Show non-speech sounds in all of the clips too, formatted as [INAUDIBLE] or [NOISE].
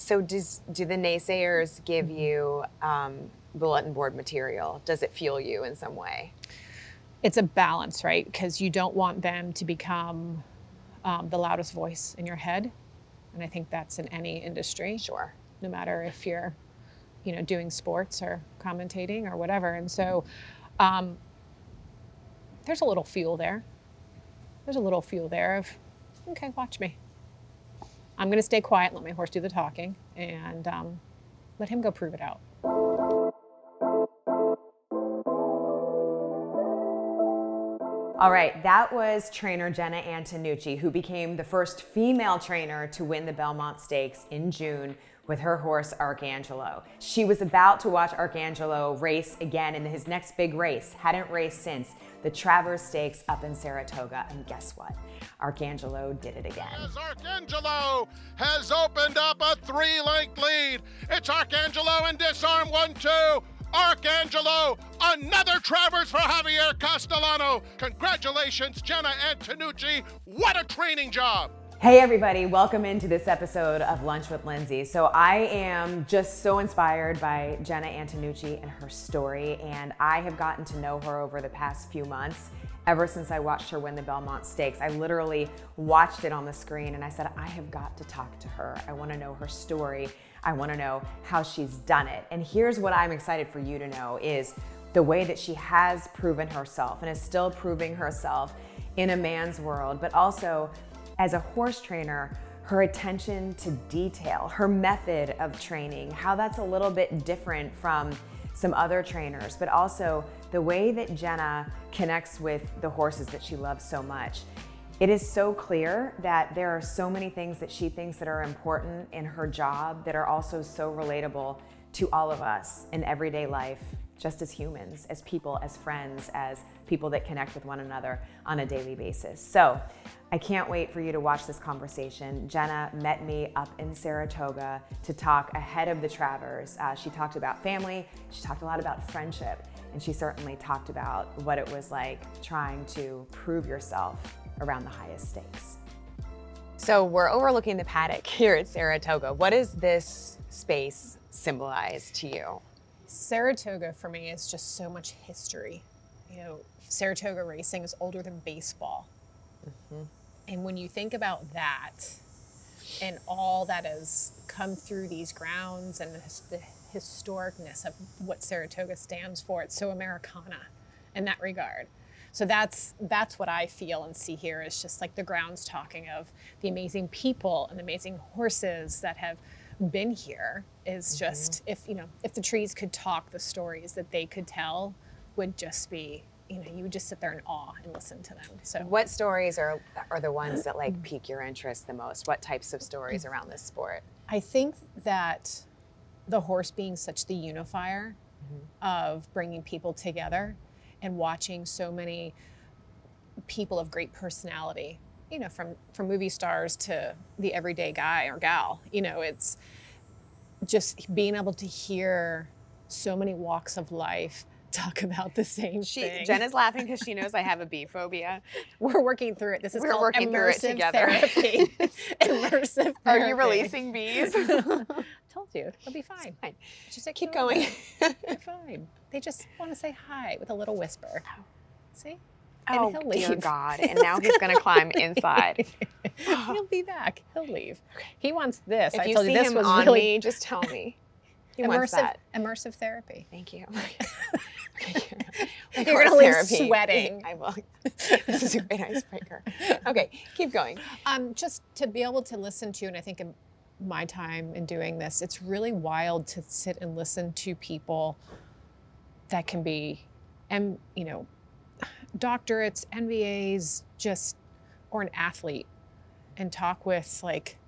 So does do the naysayers give you um, bulletin board material? Does it fuel you in some way? It's a balance, right? Because you don't want them to become um, the loudest voice in your head, and I think that's in any industry. Sure. no matter if you're, you know, doing sports or commentating or whatever. And so, um, there's a little fuel there. There's a little fuel there of, okay, watch me. I'm going to stay quiet, let my horse do the talking, and um, let him go prove it out. All right, that was trainer Jena Antonucci, who became the first female trainer to win the Belmont Stakes in June with her horse Arcangelo. She was about to watch Arcangelo race again in his next big race, hadn't raced since the Travers Stakes up in Saratoga, and guess what? Arcangelo did it again. As Arcangelo has opened up a three length lead. It's Arcangelo and Disarm one, two. Arcangelo, another Travers for Javier Castellano. Congratulations, Jena Antonucci. What a training job. Hey, everybody, welcome into this episode of Lunch with Lindsay. So, I am just so inspired by Jena Antonucci and her story, and I have gotten to know her over the past few months. Ever since I watched her win the Belmont Stakes, I literally watched it on the screen and I said, I have got to talk to her. I want to know her story. I want to know how she's done it. And here's what I'm excited for you to know is the way that she has proven herself and is still proving herself in a man's world, but also as a horse trainer, her attention to detail, her method of training, how that's a little bit different from some other trainers, but also the way that Jena connects with the horses that she loves so much. It is so clear that there are so many things that she thinks that are important in her job that are also so relatable to all of us in everyday life, just as humans, as people, as friends, as people that connect with one another on a daily basis. So I can't wait for you to watch this conversation. Jena met me up in Saratoga to talk ahead of the Travers. Uh, she talked about family, she talked a lot about friendship, and she certainly talked about what it was like trying to prove yourself around the highest stakes. So we're overlooking the paddock [LAUGHS] here at Saratoga. What does this space symbolize to you? Saratoga for me is just so much history. You know, Saratoga racing is older than baseball. Mm-hmm. And when you think about that and all that has come through these grounds and the the historicness of what Saratoga stands for, it's so Americana in that regard. So that's that's what I feel and see here is just like the grounds talking of the amazing people and the amazing horses that have been here is mm-hmm. just if you know if the trees could talk the stories that they could tell would just be you know you would just sit there in awe and listen to them. So What stories are are the ones that like mm. pique your interest the most? What types of stories mm. around this sport? I think that the horse being such the unifier mm-hmm. of bringing people together and watching so many people of great personality, you know, from from movie stars to the everyday guy or gal, you know, it's just being able to hear so many walks of life [LAUGHS] talk about the same She thing. Jena's laughing because she knows I have a bee phobia. [LAUGHS] We're working through it. This is We're called working through it immersive together. therapy. [LAUGHS] immersive Are therapy. you releasing bees? Told you, it'll be fine. fine. Just Keep going. They're fine. They just want to say hi with a little whisper. Oh. See? And oh he'll dear leave. God! [LAUGHS] And now he's going to climb inside. [LAUGHS] he'll be back. He'll leave. He wants this. If I you told see you this him was on really me, just tell me. [LAUGHS] He wants immersive that. immersive therapy. Thank you. You're gonna leave sweating. I will. this is a great icebreaker. Okay, keep going. Um, just to be able to listen to, and I think in my time in doing this, it's really wild to sit and listen to people that can be, and you know, doctorates, MBAs, just or an athlete, and talk with like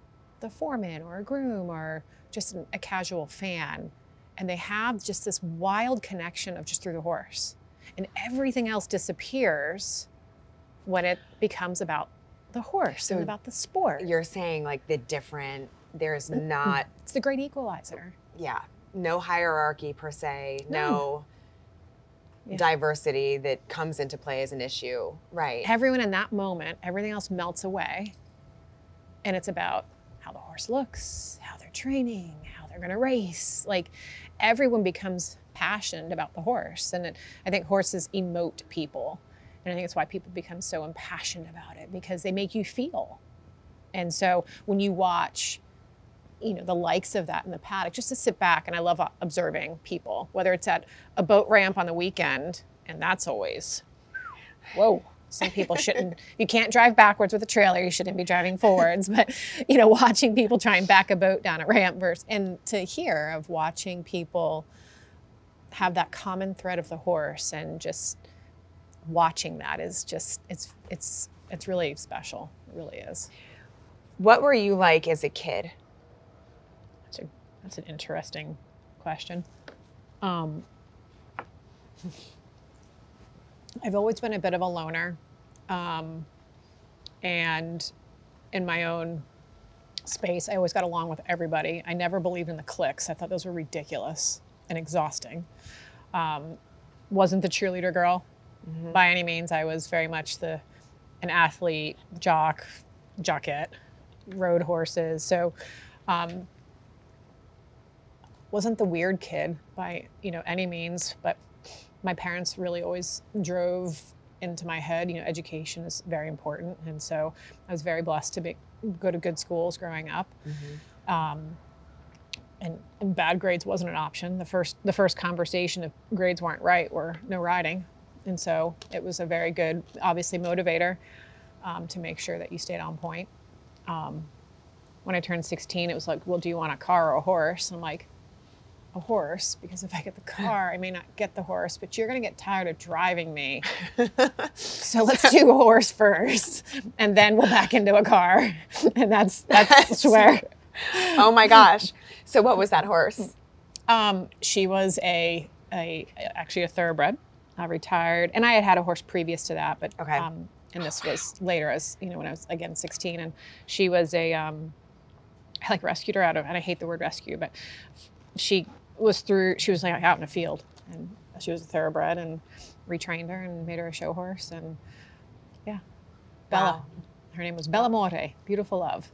the foreman or a groom or just an, a casual fan, and they have just this wild connection of just through the horse, and everything else disappears when it becomes about the horse So and mm. about the sport. You're saying like the different. There's mm-hmm. not. It's the great equalizer. Yeah. No hierarchy per se. No. Yeah. Diversity that comes into play as an issue. Right. Everyone in that moment, everything else melts away. And it's about how the horse looks, how they're training, how they're going to race. Like everyone becomes passionate about the horse. And it, I think horses emote people. And I think it's why people become so impassioned about it because they make you feel. And so when you watch, you know, the likes of that in the paddock, just to sit back and I love uh, observing people, whether it's at a boat ramp on the weekend, and that's always, whoa, some people shouldn't [LAUGHS] you can't drive backwards with a trailer you shouldn't be driving forwards but you know watching people try and back a boat down a ramp versus and to hear of watching people have that common thread of the horse and just watching that is just it's it's it's really special it really is. What were you like as a kid that's a that's an interesting question um [LAUGHS] I've always been a bit of a loner. Um, and in my own space, I always got along with everybody. I never believed in the cliques. I thought those were ridiculous and exhausting. Um, wasn't the cheerleader girl mm-hmm. by any means. I was very much the an athlete, jock, jockette, rode horses. So um, wasn't the weird kid by you know any means, but my parents really always drove into my head, you know, education is very important. And so I was very blessed to be, go to good schools growing up. Mm-hmm. Um, and, and, bad grades wasn't an option. The first, the first conversation if grades weren't right were no riding. And so it was a very good, obviously, motivator um, to make sure that you stayed on point. Um, when I turned 16, it was like, well, do you want a car or a horse? And I'm like, a horse because if I get the [LAUGHS] car, I may not get the horse, but you're going to get tired of driving me. [LAUGHS] so let's do a horse first and then we'll back into a car. [LAUGHS] And that's that's where Oh my gosh. So what was that horse? Um, she was a a actually a thoroughbred, uh, retired, and I had had a horse previous to that, but okay. um, and this was later as you know when I was again 16 and she was a um, I like rescued her out of and I hate the word rescue, but she was through she was like out in a field and she was a thoroughbred and retrained her and made her a show horse and yeah. Bella. Wow. her name was bella morte beautiful love.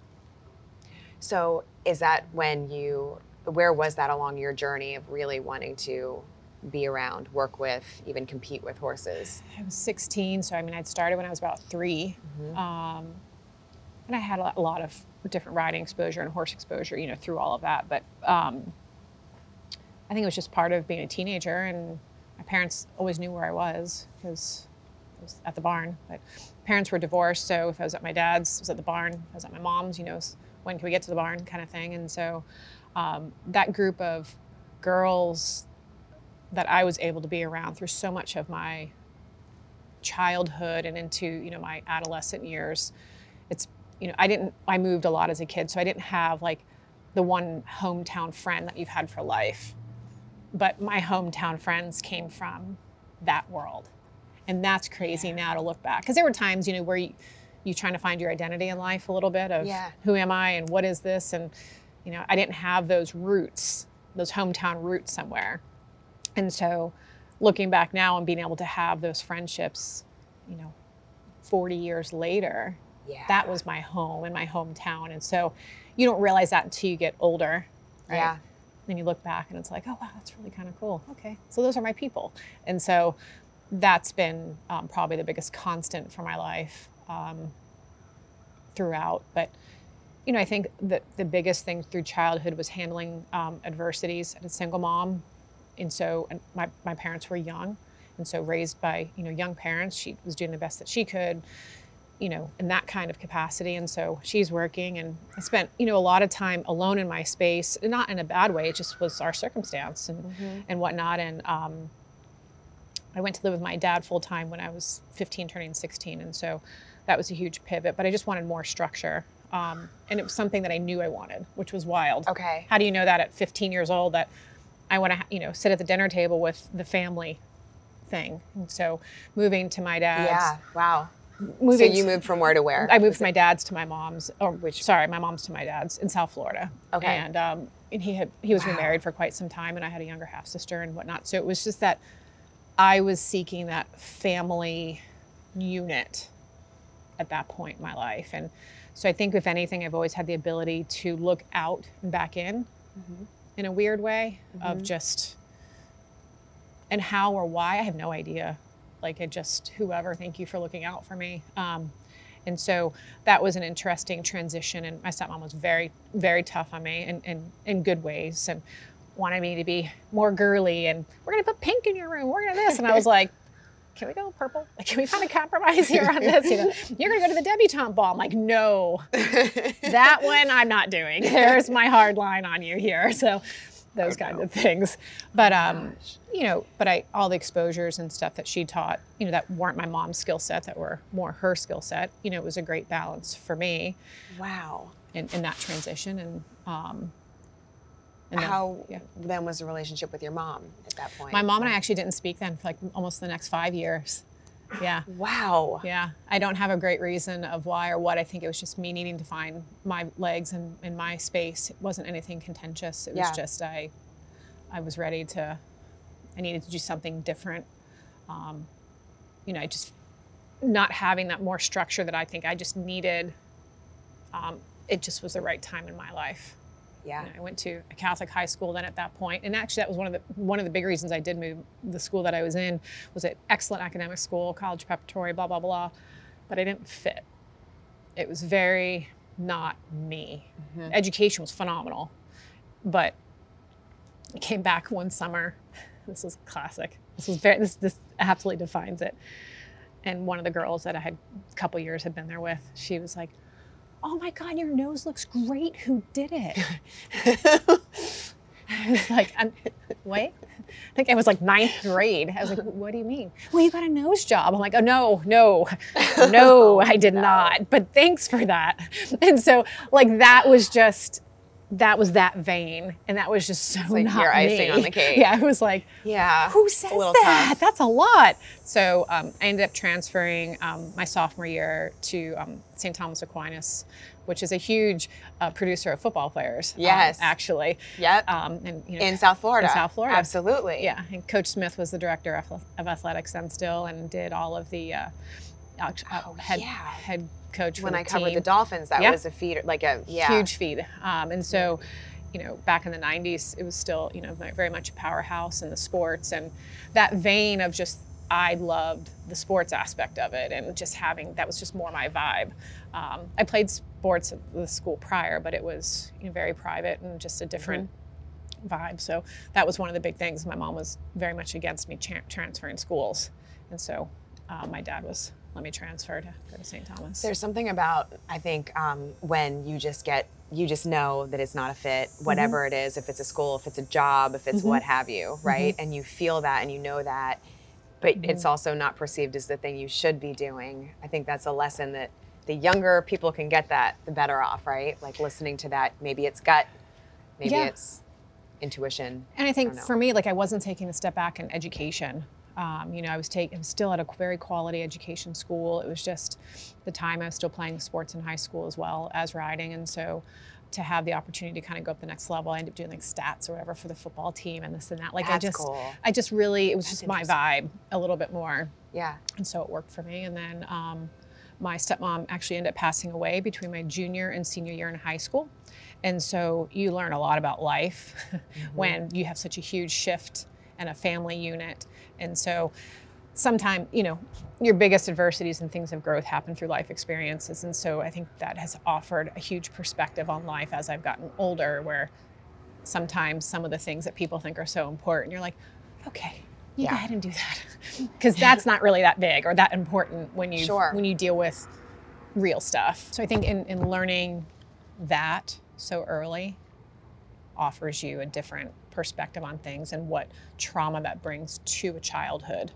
So is that when you where was that along your journey of really wanting to be around work with even compete with horses? I was 16 so i mean i'd started when i was about 3 mm-hmm. um, and i had a lot of different riding exposure and horse exposure you know through all of that but um, I think it was just part of being a teenager, and my parents always knew where I was because I was at the barn. But parents were divorced, so if I was at my dad's, I was at the barn. If I was at my mom's, you know, when can we get to the barn, kind of thing. And so um, that group of girls that I was able to be around through so much of my childhood and into you know my adolescent years, it's you know I didn't I moved a lot as a kid, so I didn't have like the one hometown friend that you've had for life but my hometown friends came from that world. And that's crazy yeah. now to look back. Because there were times, you know, where you, you trying to find your identity in life a little bit of yeah. who am I and what is this? And, you know, I didn't have those roots, those hometown roots somewhere. And so looking back now and being able to have those friendships, you know, 40 years later, yeah. that was my home and my hometown. And so you don't realize that until you get older. Right? Yeah then you look back and it's like, oh, wow, that's really kind of cool. Okay, so those are my people. And so that's been um, probably the biggest constant for my life um, throughout. But, you know, I think that the biggest thing through childhood was handling um, adversities. as a single mom. And so and my, my parents were young. And so raised by, you know, young parents, she was doing the best that she could you know, in that kind of capacity. And so she's working, and I spent, you know, a lot of time alone in my space, not in a bad way. It just was our circumstance and mm-hmm. and whatnot. And um, I went to live with my dad full time when I was 15, turning 16, and so that was a huge pivot. But I just wanted more structure, um, and it was something that I knew I wanted, which was wild. Okay. How do you know that at 15 years old that I want to, you know, sit at the dinner table with the family thing? And so moving to my dad's. Yeah. Wow Moving, so you moved from where to where? I moved from my dad's to my mom's, or which sorry, my mom's to my dad's in South Florida. Okay. And um, and he had he was wow. remarried for quite some time, and I had a younger half sister and whatnot. So it was just that I was seeking that family unit at that point in my life, and So I think, if anything, I've always had the ability to look out and back in in a weird way of just, and how or why, I have no idea. Like, it just, whoever, thank you for looking out for me. Um, and so that was an interesting transition. And my stepmom was very, very tough on me in, in, in good ways and wanted me to be more girly and we're going to put pink in your room. We're going to this. And I was like, can we go purple? Like, can we find a compromise here on this? You know, you're going to go to the debutante ball. I'm like, no, [LAUGHS] that one I'm not doing. There's my hard line on you here. So those kinds of things. But um, you know, but I all the exposures and stuff that she taught, you know, that weren't my mom's skill set, that were more her skill set. You know, it was a great balance for me Wow. in, in that transition. And um, and then- How yeah. then was the relationship with your mom at that point? my mom and I actually didn't speak then for like almost the next five years. Yeah. Wow. Yeah, I don't have a great reason of why or what. I think it was just me needing to find my legs and, and my space. It wasn't anything contentious. It was Yeah. just I, I was ready to, I needed to do something different. Um, you know, I just not having that more structure that I think I just needed. Um, it just was the right time in my life. Yeah. You know, I went to a Catholic high school then at that point, and actually that was one of the one of the big reasons I did move. The school that I was in was an excellent academic school, college preparatory, blah blah blah, but I didn't fit. It was very not me. Mm-hmm. Education was phenomenal, but I came back one summer. [LAUGHS] This was classic. This was very. This this absolutely defines it. And one of the girls that I had a couple years had been there with, she was like, "Oh my God, your nose looks great. Who did it?" [LAUGHS] I was like, I'm, "Wait." I think I was like ninth grade. I was like, "What do you mean?" Well, you got a nose job. I'm like, "Oh no, no, no, I did [LAUGHS] not." But thanks for that. And so, like, that was just. That was that vein, and that was just so like not your icing me. on the [LAUGHS] cake. Yeah, it was like, Yeah. who It's says that? tough. That's a lot. So um, I ended up transferring um, my sophomore year to um, St. Thomas Aquinas, which is a huge uh, producer of football players. um, Yes. actually. Yep. Um, and you know, in South Florida. in South Florida. Absolutely. yeah. And Coach Smith was the director of, of athletics then still, and did all of the uh, Oh, head yeah. head coach for When I covered the. Dolphins, that Yeah. was a feeder, like a yeah. huge feed. Um, and so, you know, back in the 90s, it was still, you know, very much a powerhouse in the sports. And that vein of just, I loved the sports aspect of it and just having, that was just more my vibe. Um, I played sports at the school prior, but it was you know, very private and just a different vibe. So that was one of the big things. My mom was very much against me tra- transferring schools. And so uh, my dad was, let me transfer to go to St. Thomas. There's something about I think um, when you just get you just know that it's not a fit, Mm-hmm. whatever it is, if it's a school, if it's a job, if it's what have you, right? And you feel that and you know that, but it's Mm-hmm. also not perceived as the thing you should be doing. I think that's a lesson that the younger people can get that, the better off, right? Like listening to that. Maybe it's gut, maybe Yeah. it's intuition. And I think don't for me, like I wasn't taking a step back in education. Um, you know, I was taking, still at a very quality education school. It was just the time I was still playing sports in high school as well as riding, and so to have the opportunity to kind of go up the next level, I ended up doing like stats or whatever for the football team and this and that. Like I just, cool. I just really, it was just my vibe a little bit more Yeah. and so it worked for me. And then um, my stepmom actually ended up passing away between my junior and senior year in high school. And so you learn a lot about life [LAUGHS] when you have such a huge shift and a family unit. And so sometimes, you know, your biggest adversities and things of growth happen through life experiences. And so I think that has offered a huge perspective on life as I've gotten older, where sometimes some of the things that people think are so important, you're like, okay, you Yeah. go ahead and do that. [LAUGHS] Because that's not really that big or that important when you Sure. when you deal with real stuff. So I think in, in learning that so early offers you a different perspective on things and what trauma that brings to a childhood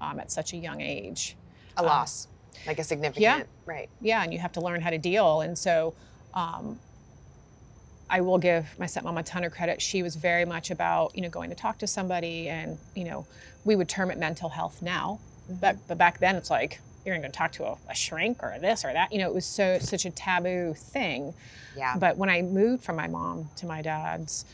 um, at such a young age. A loss, like a significant, yeah, right? Yeah, and you have to learn how to deal. And so um, I will give my stepmom a ton of credit. She was very much about, you know, going to talk to somebody and, you know, we would term it mental health now. But, but back then it's like, you're going to talk to a, a shrink or this or that. You know, it was so such a taboo thing. Yeah. But when I moved from my mom to my dad's,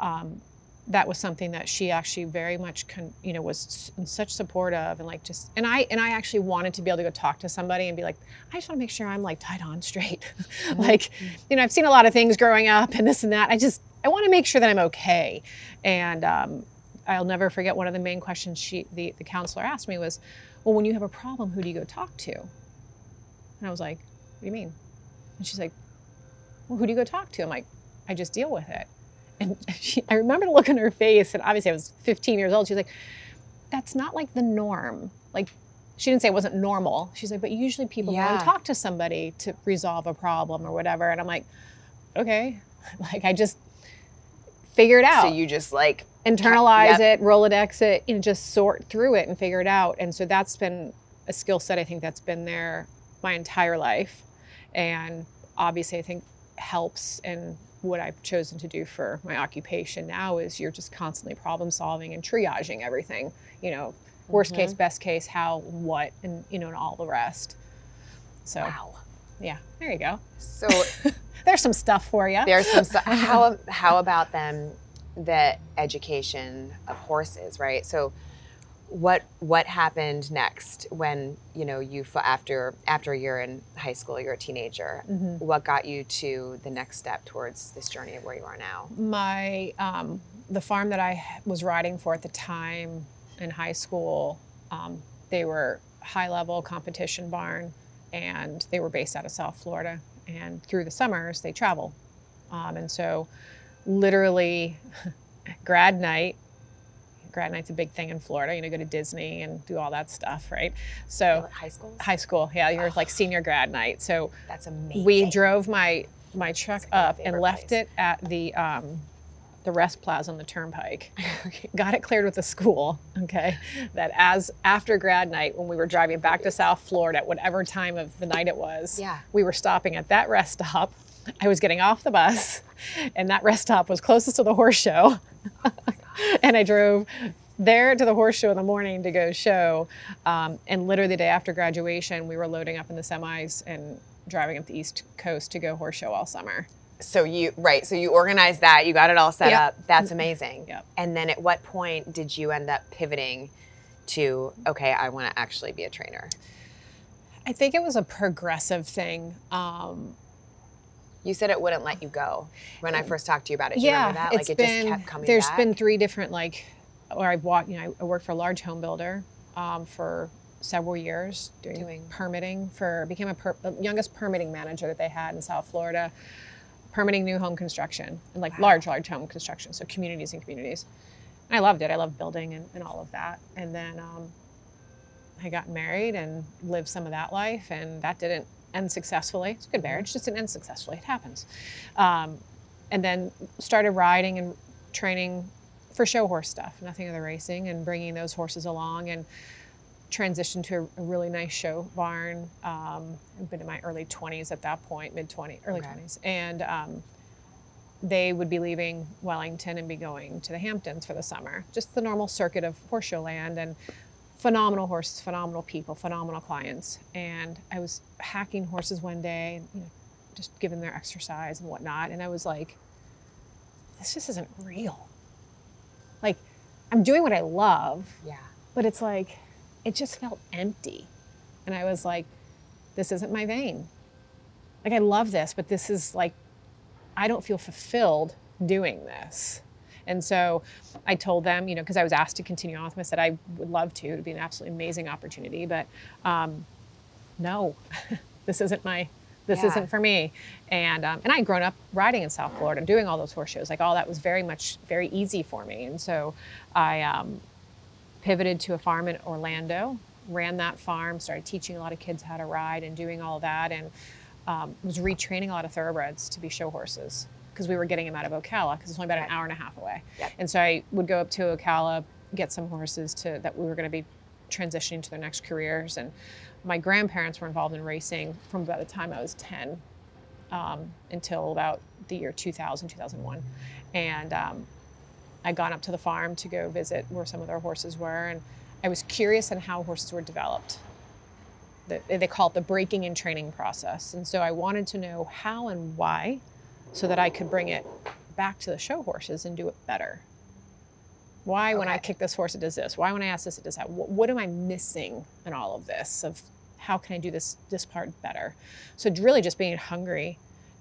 um, that was something that she actually very much con, you know was s- such support of and like just and i and i actually wanted to be able to go talk to somebody and be like i just want to make sure i'm like tied on straight [LAUGHS] like you know i've seen a lot of things growing up and this and that i just i want to make sure that i'm okay and um, i'll never forget one of the main questions she the, the counselor asked me was well when you have a problem who do you go talk to and i was like what do you mean and she's like well who do you go talk to i'm like i just deal with it and [LAUGHS] she, I remember the look on her face, and obviously I was 15 years old. She's like, "That's not like the norm." Like, she didn't say it wasn't normal. She's like, "But usually people go and talk to somebody to resolve a problem or whatever." And I'm like, "Okay," [LAUGHS] like I just figure it out, So you just like internalize Yep. it, Rolodex it, exit, and just sort through it and figure it out. And so that's been a skill set I think that's been there my entire life, and obviously I think helps in what I've chosen to do for my occupation now is you're just constantly problem solving and triaging everything. You know, worst mm-hmm. case, best case, how, what, and you know, and all the rest. So wow. Yeah, there you go. So [LAUGHS] There's some stuff for you. there's some stu- [LAUGHS] how how about then the education of horses, right? So what what happened next when you know you after after you're in high school, you're a teenager. Mm-hmm. What got you to the next step towards this journey of where you are now? my um, the farm that I was riding for at the time in high school, um, they were high level competition barn, and they were based out of South Florida. And through the summers, they travel, um, and so literally [LAUGHS] grad night. Grad night's a big thing in Florida. You know, go to Disney and do all that stuff, right? So high school? high school, yeah, you're like senior grad night. So That's amazing. we drove my my truck up and left place. it at the um, the rest plaza on the turnpike. [LAUGHS] Got it cleared with the school. Okay, that as after grad night when we were driving back to South Florida at whatever time of the night it was, Yeah. we were stopping at that rest stop. I was getting off the bus, and that rest stop was closest to the horse show. [LAUGHS] and I drove there to the horse show in the morning to go show. Um, and literally the day after graduation, we were loading up in the semis and driving up the East Coast to go horse show all summer. So you right, so you organized that, you got it all set Yep. up. That's amazing. Yep. And then at what point did you end up pivoting to okay, I want to actually be a trainer? I think it was a progressive thing. Um, You said it wouldn't let you go when I first talked to you about it. Do you yeah, remember that? it's like it been, just kept coming There's back. been three different like, where I've walked. You know, I worked for a large home builder um, for several years doing, Doing- permitting for became a per, the youngest permitting manager that they had in South Florida, permitting new home construction and like large large home construction, so communities and communities. And I loved it. I loved building and, and all of that. And then um, I got married and lived some of that life, and that didn't end successfully. It's a good marriage, just didn't end successfully. It happens. Um, and then started riding and training for show horse stuff, nothing of the racing, and bringing those horses along and transitioned to a, a really nice show barn. Um, I've been in my early 20s at that point, mid 20s, early Okay. 20s, and um, they would be leaving Wellington and be going to the Hamptons for the summer. Just the normal circuit of horse show land and phenomenal horses, phenomenal people, phenomenal clients. And I was hacking horses one day, you know, just giving their exercise and whatnot. And I was like, this just isn't real. Like, I'm doing what I love, yeah. but it's like, it just felt empty. And I was like, this isn't my vein. Like, I love this, but this is like, I don't feel fulfilled doing this. And so I told them, you know, because I was asked to continue on with them, I said, I would love to. It would be an absolutely amazing opportunity, but um, no, [LAUGHS] this isn't my, this Yeah. isn't for me. And, um, and I had grown up riding in South Florida, doing all those horse shows. Like all that was very much, very easy for me. And so I um, pivoted to a farm in Orlando, ran that farm, started teaching a lot of kids how to ride and doing all that, and um, was retraining a lot of thoroughbreds to be show horses because we were getting them out of Ocala because it's only about an hour and a half away. Yep. And so I would go up to Ocala, get some horses to that we were going to be transitioning to their next careers. And my grandparents were involved in racing from about the time I was 10 um, until about the year 2000, 2001. And um, I'd gone up to the farm to go visit where some of their horses were, and I was curious on how horses were developed. The, they call it the breaking and training process. And so I wanted to know how and why so that I could bring it back to the show horses and do it better. Why, when I kick this horse, it does this? Why, when I ask this, it does that? What, what am I missing in all of this? Of how can I do this this part better? So it's really just being hungry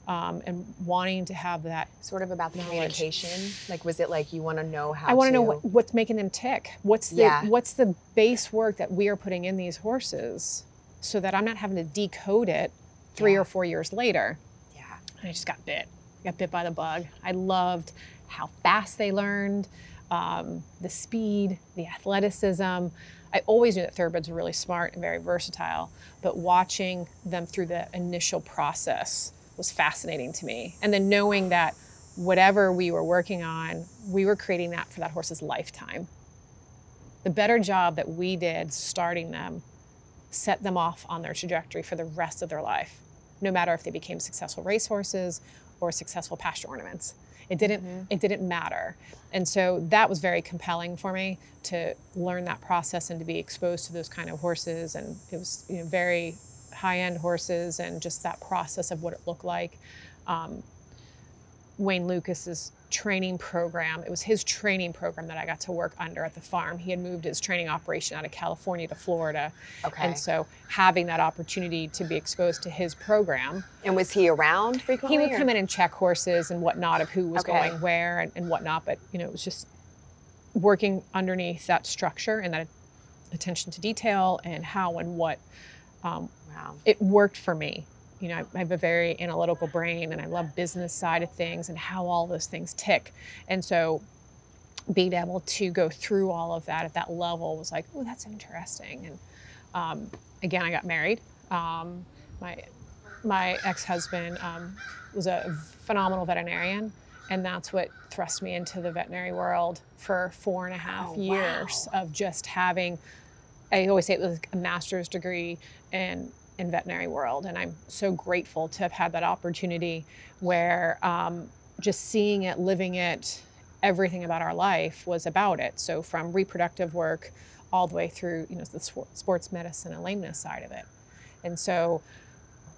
um, and wanting to have that. Sort of about the Knowledge. communication. Like, was it like you want to know how? I want to know what, what's making them tick. What's the Yeah. what's the base work that we are putting in these horses, so that I'm not having to decode it three Yeah. or four years later. Yeah. And I just got bit. Got bit by the bug. I loved how fast they learned, um, the speed, the athleticism. I always knew that thoroughbreds were really smart and very versatile, but watching them through the initial process was fascinating to me. And then knowing that whatever we were working on, we were creating that for that horse's lifetime. The better job that we did starting them set them off on their trajectory for the rest of their life, no matter if they became successful racehorses or successful pasture ornaments. It didn't mm-hmm. it didn't matter. And so that was very compelling for me to learn that process and to be exposed to those kind of horses and it was you know very high-end horses and just that process of what it looked like. Um, Wayne Lukas's training program. It was his training program that I got to work under at the farm. He had moved his training operation out of California to Florida. Okay. And so having that opportunity to be exposed to his program, And was he around frequently? he would or- come in and check horses and whatnot of who was Okay. going where and, and whatnot. But you know, it was just working underneath that structure and that attention to detail and how and what um, Wow. it worked for me. You know, I, have a very analytical brain and I love business side of things and how all those things tick. And so being able to go through all of that at that level was like, oh, that's interesting. And um, again, I got married. Um, my my ex-husband um, was a phenomenal veterinarian, and that's what thrust me into the veterinary world for four and a half Oh, years of just having. I always say it was a master's degree in in veterinary world, and I'm so grateful to have had that opportunity where um, just seeing it, living it, everything about our life was about it. So from reproductive work all the way through, you know, the sports medicine and lameness side of it, and so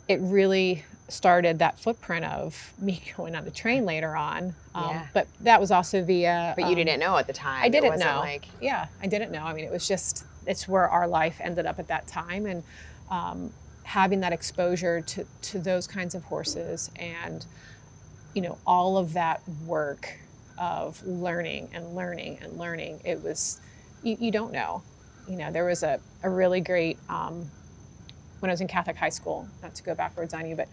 it really started that footprint of me [LAUGHS] going on the train later on. Um, Yeah. But that was also via. But you um, didn't know at the time. I didn't know. Like, Yeah, I didn't know. I mean, it was just it's where our life ended up at that time, and um, having that exposure to to those kinds of horses, and you know, all of that work of learning and learning and learning. It was you, you don't know. You know, there was a, a really great um, when I was in Catholic high school, not to go backwards on you, but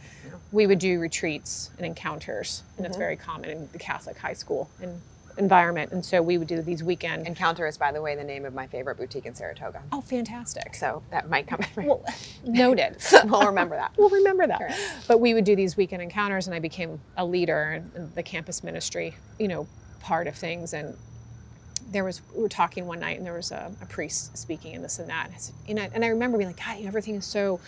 we would do retreats and encounters, and it's very common in the Catholic high school and environment. And so we would do these weekend. Encounter is, by the way, the name of my favorite boutique in Saratoga. oh, fantastic! So that might come. Well, [LAUGHS] noted. [LAUGHS] we'll remember that. we'll remember that. Sure. But we would do these weekend encounters, and I became a leader in, the campus ministry, you know, part of things. And there was we were talking one night, and there was a, a priest speaking, and this and that. And I said, you know, and I remember being like, God, everything is so,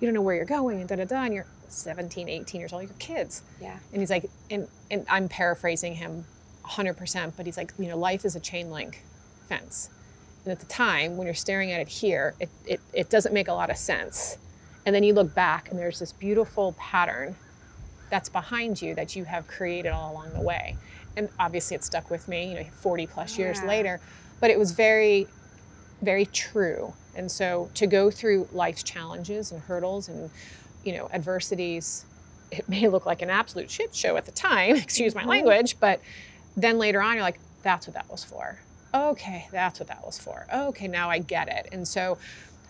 you don't know where you're going, and da da da. And you're 17, 18 years old, you're kids. Yeah. And he's like, and and I'm paraphrasing him 100%, but he's like, you know, life is a chain link fence. And at the time, when you're staring at it here, it, it, it doesn't make a lot of sense. And then you look back and there's this beautiful pattern that's behind you that you have created all along the way. And obviously it stuck with me, you know, 40 plus years Yeah. later, but it was very, very true. And so to go through life's challenges and hurdles and, you know, adversities, it may look like an absolute shit show at the time, [LAUGHS] excuse my mm-hmm. language, but then later on you're like, that's what that was for. Okay, that's what that was for. Okay, now I get it. And so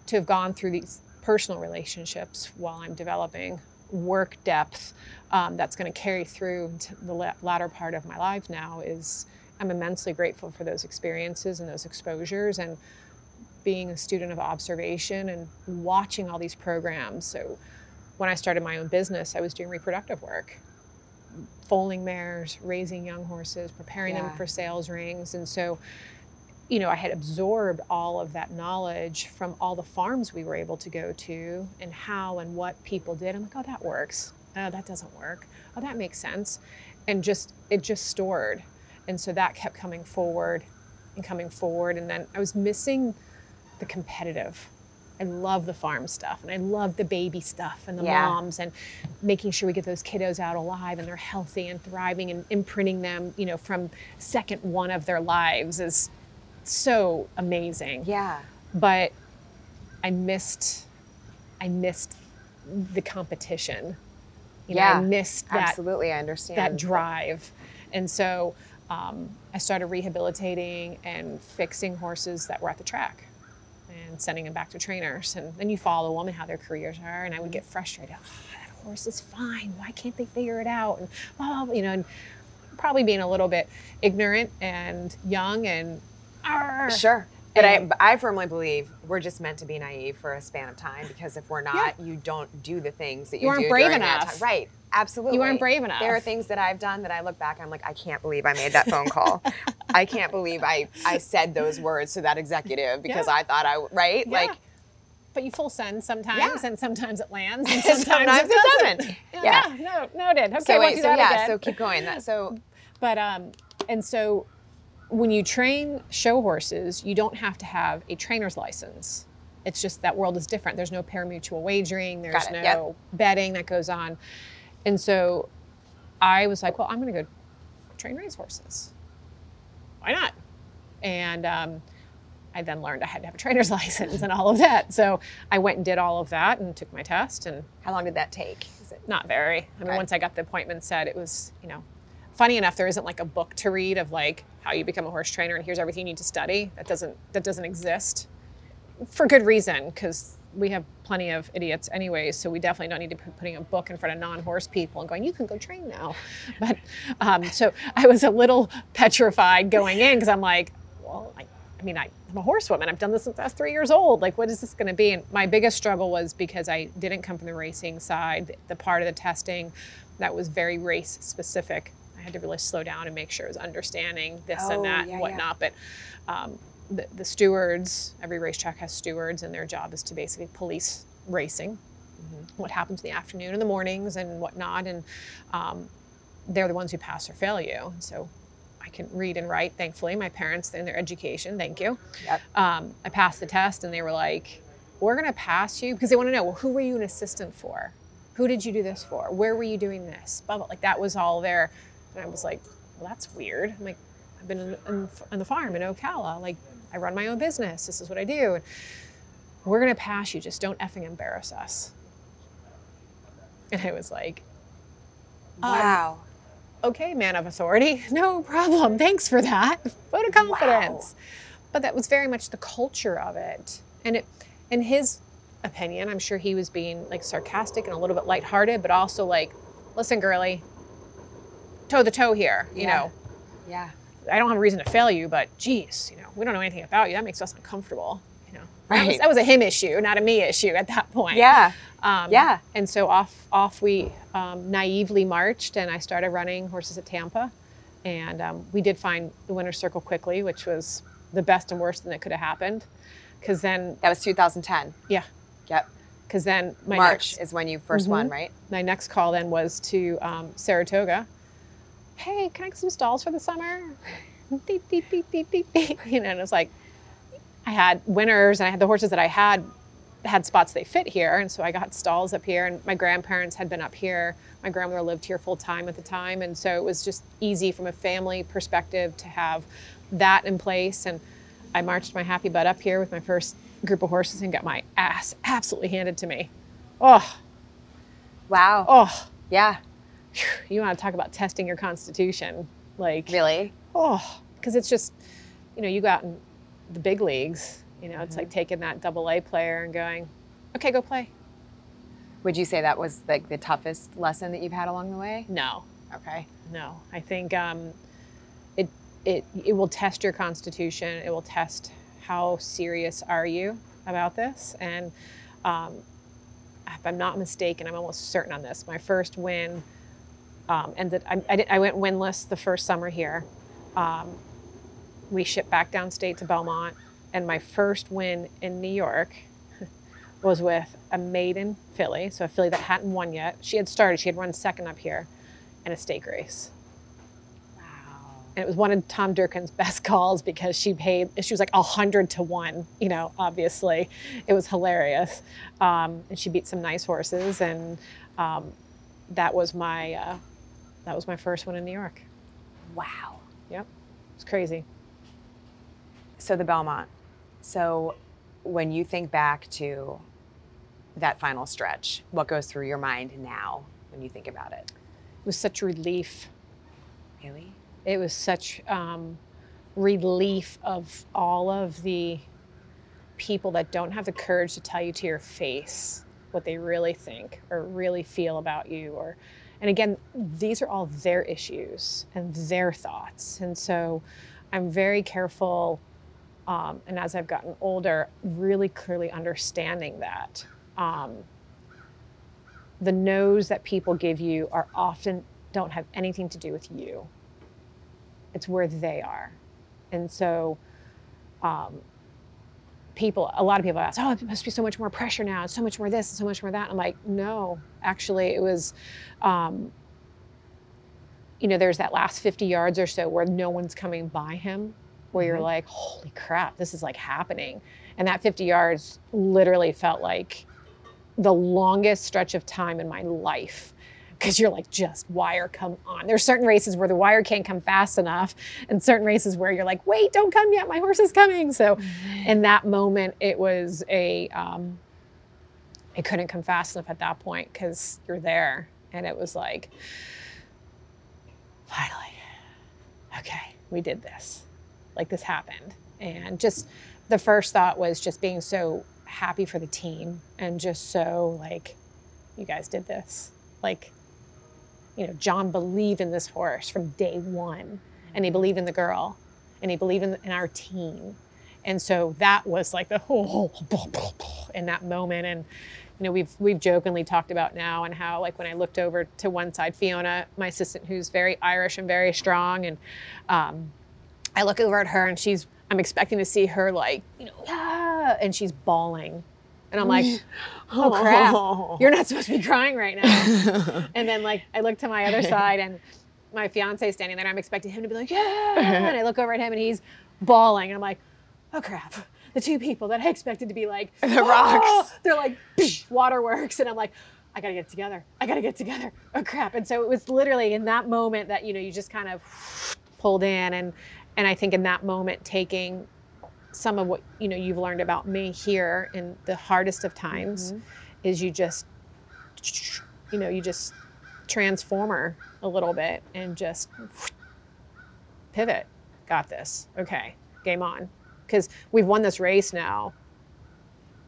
to have gone through these personal relationships while I'm developing work depth um, that's going to carry through to the la- latter part of my life now is I'm immensely grateful for those experiences and those exposures and being a student of observation and watching all these programs. So when I started my own business, I was doing reproductive work, foaling mares, raising young horses, preparing Yeah. them for sales rings. And so, you know, I had absorbed all of that knowledge from all the farms we were able to go to and how and what people did. I'm like, oh, that works. Oh, that doesn't work. Oh, that makes sense. And just, it just stored. And so that kept coming forward and coming forward. And then I was missing the competitive I love the farm stuff and I love the baby stuff and the Yeah. moms and making sure we get those kiddos out alive and they're healthy and thriving and imprinting them, you know, from second one of their lives is so amazing. Yeah. But I missed I missed the competition. You know, Yeah, I missed that Absolutely, I understand. that drive. And so um, I started rehabilitating and fixing horses that were at the track and sending them back to trainers. And then you follow them and how their careers are. And I would get mm-hmm. frustrated. Oh, that horse is fine. Why can't they figure it out? And, oh, you know, and probably being a little bit ignorant and young and, "Arr." Sure. But I, And- I firmly believe we're just meant to be naive for a span of time because if we're not, you don't do the things that you, You aren't do brave enough. time. Right. Absolutely. You aren't brave enough. There are things that I've done that I look back, I'm like, I can't believe I made that phone call. [LAUGHS] I can't believe I, I said those words to that executive because Yeah. I thought I, right? Yeah. Like, But you full send sometimes, Yeah. and sometimes it lands, and [LAUGHS] Sometimes sometimes, it doesn't. doesn't. Yeah, Yeah. no, no, noted. Okay, so we'll wait, do so that yeah, again. so keep going. That so But um, and so when you train show horses, you don't have to have a trainer's license. It's just that world is different. There's no parimutuel wagering. There's no yep. betting that goes on, and so I was like, well, I'm going to go train race horses. Why not? And um, I then learned I had to have a trainer's [LAUGHS] license and all of that. So I went and did all of that and took my test and how long did that take? Is it not very. I mean, once I got the appointment set, it was, you know, funny enough, there isn't like a book to read of like how you become a horse trainer and here's everything you need to study. That doesn't that doesn't exist for good reason because we have plenty of idiots anyways. So we definitely don't need to be putting a book in front of non-horse people and going, you can go train now. [LAUGHS] But um, so I was a little petrified going in because I'm like, well, I, I mean, I, I'm a horsewoman. I've done this since I was three years old. Like, what is this going to be? And my biggest struggle was because I didn't come from the racing side, the part of the testing that was very race specific. I had to really slow down and make sure I was understanding this Oh, and that yeah, and yeah. whatnot. But um, the, the stewards, every racetrack has stewards, and their job is to basically police racing, Mm-hmm. what happens in the afternoon and the mornings and whatnot. And um, they're the ones who pass or fail you. So I can read and write, thankfully. My parents in their education, thank you. Yep. Um, I passed the test, and they were like, "We're going to pass you because they want to know, well, who were you an assistant for? Who did you do this for? Where were you doing this? Blah, blah. Like that was all there." And I was like, "Well, that's weird." I'm like, "I've been in, in, on the farm in Ocala. Like, I run my own business. This is what I do." And we're going to pass you. Just don't effing embarrass us. And I was like, um, Wow. okay, man of authority, [LAUGHS] no problem. Thanks for that. Vote of confidence. But that was very much the culture of it. And it, in his opinion, I'm sure he was being like sarcastic and a little bit lighthearted, but also like, listen, girly, toe the toe here. You Yeah. know, yeah. I don't have a reason to fail you, but geez, you know, we don't know anything about you. That makes us uncomfortable. You know, that, was, Right. that was a him issue, not a me issue at that point. Yeah. Um, Yeah. And so off off we um, naively marched, and I started running horses at Tampa, and um, we did find the winner's circle quickly, which was the best and worst thing that could have happened, because then That was 2010. yeah, Yep. because then my March next is when you 1st Mhm. won, right? my next call then was to um, Saratoga. Hey, can I get some stalls for the summer? Beep, beep, beep, beep, beep, beep. [LAUGHS] You know, and it was like, I had winners and I had the horses that I had had spots they fit here. And so I got stalls up here and my grandparents had been up here. My grandmother lived here full time at the time. And so it was just easy from a family perspective to have that in place. And I marched my happy butt up here with my first group of horses and got my ass absolutely handed to me. Oh, Wow. oh, Yeah. [SIGHS] you want to talk about testing your constitution like Really? oh because it's just you know you go out in the big leagues you know it's like taking that double a player and going okay go play. Would you say that was like the toughest lesson that you've had along the way? no. Okay. no. I think um, it it it will test your constitution. It will test how serious are you about this? And um, if i'm not mistaken i'm almost certain on this. My first win um, ended I, I, did, I went winless the first summer here um, we shipped back downstate to belmont and my first win in new york [LAUGHS] was with a maiden filly so a filly that hadn't won yet she had started she had run second up here in a stake race Wow. And it was one of Tom Durkin's [LAUGHS] best calls because she paid, she was like a hundred to one, you know, obviously. It was hilarious. Um, and she beat some nice horses. And um, that was my, uh, that was my first one in New York. Wow. Yep. It's crazy. So the Belmont. So when you think back to that final stretch, what goes through your mind now when you think about it? It was such relief. Really? It was such um, relief of all of the people that don't have the courage to tell you to your face what they really think or really feel about you or and again these are all their issues and their thoughts. And so i'm very careful um, and as i've gotten older really clearly understanding that um, the no's that people give you are often don't have anything to do with you. It's where they are. And so um, people a lot of people ask oh it must be so much more pressure now. It's so much more this and so much more that. I'm like no actually it was um, you know there's that last 50 yards or so where no one's coming by him where you're Mhm. like holy crap this is like happening. And that 50 yards literally felt like the longest stretch of time in my life because you're like just wire come on. There's certain races where the wire can't come fast enough and certain races where you're like wait don't come yet my horse is coming. So in that moment it was a um, it couldn't come fast enough at that point because you're there and it was like finally. Okay we did this. Like this happened. And just the first thought was just being so happy for the team and just so like you guys did this. Like you know john believed in this horse from day one and he believed in the girl and he believed in, in our team. And so that was like the whole [LAUGHS] in that moment. And you know we've we've jokingly talked about now and how like when i looked over to one side fiona my assistant who's very irish and very strong and um, i look over at her and she's i'm expecting to see her like you know ah, and she's bawling and i'm like [LAUGHS] oh crap oh. you're not supposed to be crying right now [LAUGHS] and then like I look to my other side and my fiance standing there and I'm expecting him to be like, yeah. [LAUGHS] And I look over at him and he's bawling. And I'm like, oh crap. The two people that I expected to be like The "Oh," rocks. They're like waterworks. And I'm like, I gotta get together. I gotta get together. Oh crap. And so it was literally in that moment that, you know, you just kind of pulled in and and I think in that moment taking some of what you know you've learned about me here in the hardest of times is you just you know you just transformer a little bit and just pivot. Got this. Okay game on. Because we've won this race now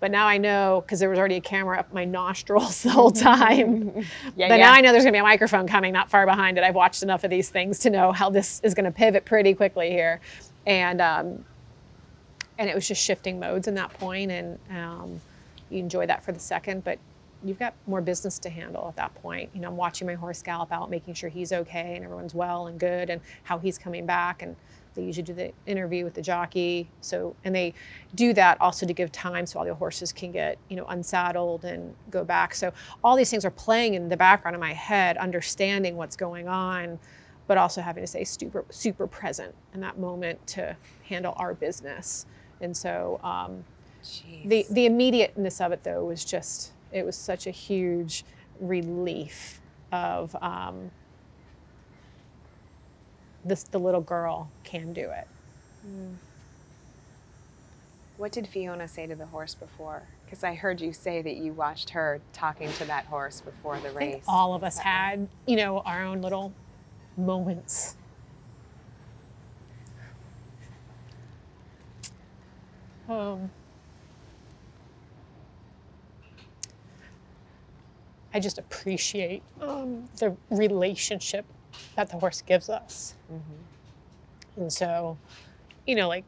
but now i know because there was already a camera up my nostrils the whole [LAUGHS] time. Yeah, but yeah. now I know there's going to be a microphone coming not far behind it. I've watched enough of these things to know how this is going to pivot pretty quickly here, and um, and it was just shifting modes in that point, and um, you enjoy that for the second, but you've got more business to handle at that point. You know, I'm watching my horse gallop out, making sure he's okay and everyone's well and good, and how he's coming back, and they usually do the interview with the jockey. So, and they do that also to give time so all the horses can get, you know, unsaddled and go back. So, all these things are playing in the background of my head, understanding what's going on, but also having to stay super, super present in that moment to handle our business. And so, um, the the immediateness of it though was just it was such a huge relief of um, this the little girl can do it. What did Fiona say to the horse before? Because I heard you say that you watched her talking to that horse before the I think race. all of us Is that right? had you know our own little moments. Um, I just appreciate um, the relationship that the horse gives us. And so, you know, like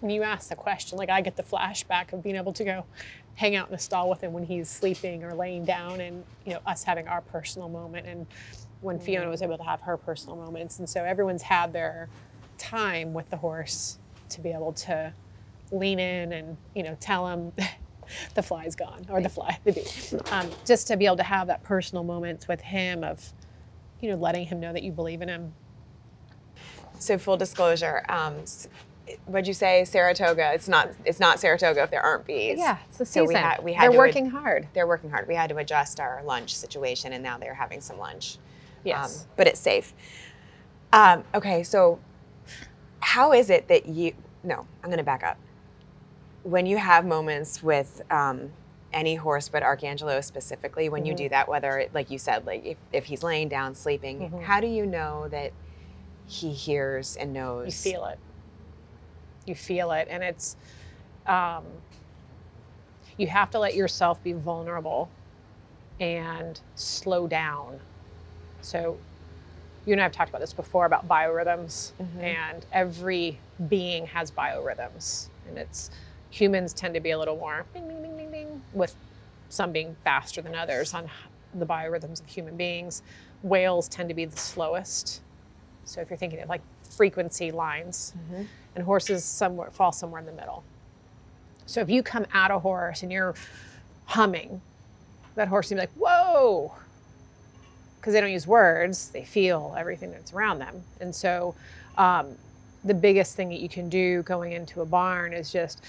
when you ask the question, like I get the flashback of being able to go hang out in the stall with him when he's sleeping or laying down and, you know, us having our personal moment and when Fiona was able to have her personal moments. And so everyone's had their time with the horse to be able to lean in and, you know, tell him [LAUGHS] the fly's gone or the fly, the bee. Um, just to be able to have that personal moments with him of, you know, letting him know that you believe in him So full disclosure, um, what'd you say, Saratoga? It's not. It's not Saratoga if there aren't bees. Yeah, it's the So we had- we had They're to ad- working hard. They're working hard. We had to adjust our lunch situation, and now they're having some lunch. Yes. Um, but it's safe. Um, okay, so how is it that you? No, I'm going to back up. When you have moments with um, any horse, but Arcangelo specifically, when you Mhm. do that, whether like you said, like if, if he's laying down sleeping, Mhm. how do you know that he hears and knows? You feel it. You feel it, and it's. Um, you have to let yourself be vulnerable, and slow down. So, you and I have talked about this before about biorhythms, Mhm. and every being has biorhythms, and it's humans tend to be a little more ding, ding, ding, ding, ding, with some being faster than others on the biorhythms of human beings. Whales tend to be the slowest. So if you're thinking of like frequency lines, Mhm. and horses somewhere fall somewhere in the middle. So if you come at a horse and you're humming, that horse will be like, "Whoa!" Because they don't use words; they feel everything that's around them. And so, um, the biggest thing that you can do going into a barn is just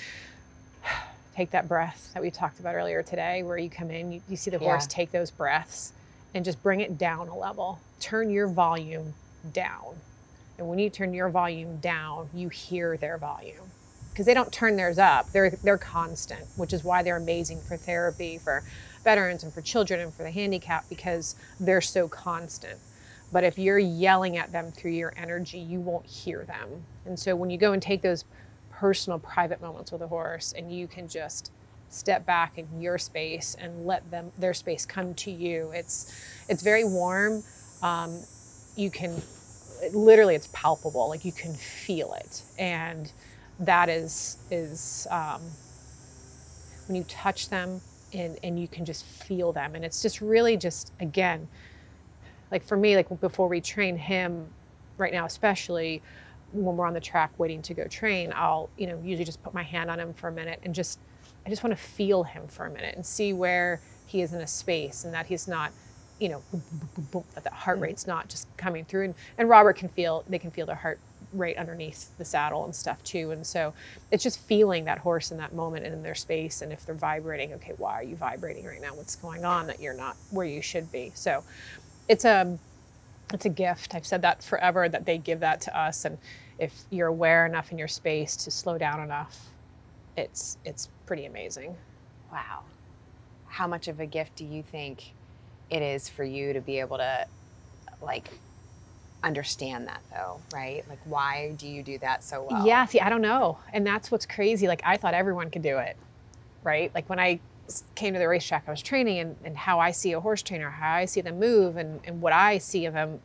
take that breath that we talked about earlier today, where you come in, you, you see the horse Yeah. take those breaths, and just bring it down a level. Turn your volume down. And when you turn your volume down, you hear their volume. Because they don't turn theirs up. They're they're constant, which is why they're amazing for therapy, for veterans and for children and for the handicapped, because they're so constant. But if you're yelling at them through your energy, you won't hear them. And so when you go and take those personal private moments with a horse and you can just step back in your space and let them their space come to you. It's it's very warm. Um, you can literally it's palpable. Like you can feel it. And that is is um, when you touch them and and you can just feel them. And it's just really just again like for me like before we train him right now especially when we're on the track waiting to go train i'll you know usually just put my hand on him for a minute and just i just want to feel him for a minute and see where he is in a space and that he's not you know boom, boom, boom, that the heart Mhm. rate's not just coming through. And, and robert can feel they can feel their heart rate underneath the saddle and stuff too. And so it's just feeling that horse in that moment and in their space and if they're vibrating okay why are you vibrating right now? What's going on that you're not where you should be? So it's a it's a gift. I've said that forever that they give that to us and if you're aware enough in your space to slow down enough it's it's pretty amazing Wow. How much of a gift do you think it is for you to be able to like understand that though, right? Like why do you do that so well? Yeah, see, I don't know. And that's what's crazy. Like, I thought everyone could do it, right? Like, when I came to the racetrack, I was training, and, and how I see a horse trainer, how I see them move, and, and what I see of them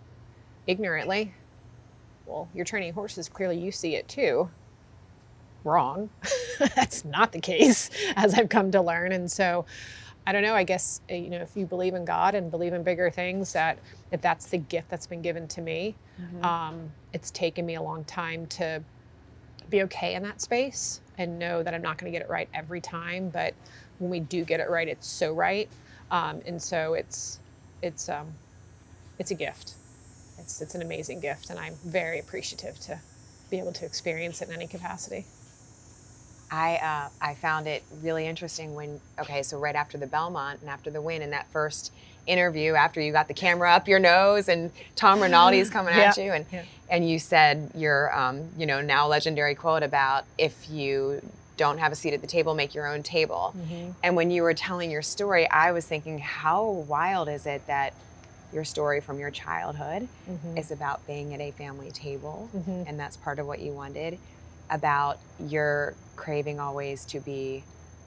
ignorantly. Well, you're training horses, clearly you see it too. Wrong. [LAUGHS] that's not the case, [LAUGHS] as I've come to learn. And so, I don't know. I guess, uh, you know, if you believe in God and believe in bigger things, that if that's the gift that's been given to me, Mhm. um, it's taken me a long time to be okay in that space and know that I'm not going to get it right every time. But when we do get it right, it's so right. Um, and so it's it's um, it's a gift. It's it's an amazing gift, and I'm very appreciative to be able to experience it in any capacity. I uh, I found it really interesting when okay, so right after the Belmont and after the win in that first interview, after you got the camera up your nose and Tom [LAUGHS] Rinaldi is coming at you and yeah. and you said your um, you know now legendary quote about if you don't have a seat at the table, make your own table. And when you were telling your story, I was thinking, how wild is it that your story from your childhood Mhm. is about being at a family table, Mhm. and that's part of what you wanted, about your craving always to be,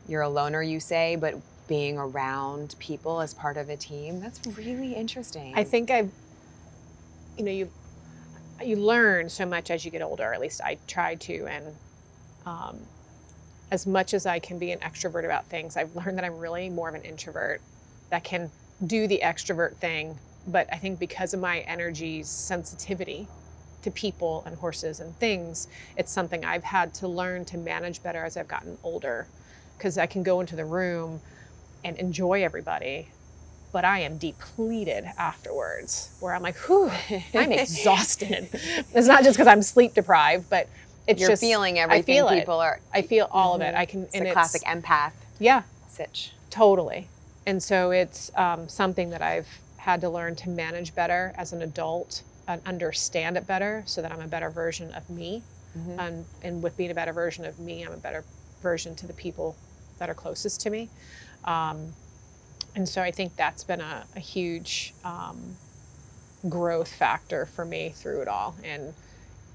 you're a loner, you say, but being around people as part of a team. That's really interesting. I think I've, you know, you you learn so much as you get older. At least I try to, and um, as much as I can be an extrovert about things, I've learned that I'm really more of an introvert that can do the extrovert thing. But I think because of my energy sensitivity to people and horses and things, it's something I've had to learn to manage better as I've gotten older. Because I can go into the room and enjoy everybody, but I am depleted afterwards, where I'm like, whew, I'm [LAUGHS] exhausted. it's not just because I'm sleep deprived, but it's You're just feeling I everything feel it. people are. I feel all of it. I can, It's a it's classic empath yeah, sitch. totally. And so it's um, something that I've had to learn to manage better as an adult and understand it better, so that I'm a better version of me. And, and with being a better version of me, I'm a better version to the people that are closest to me. Um, and so I think that's been a, a huge um, growth factor for me through it all. And,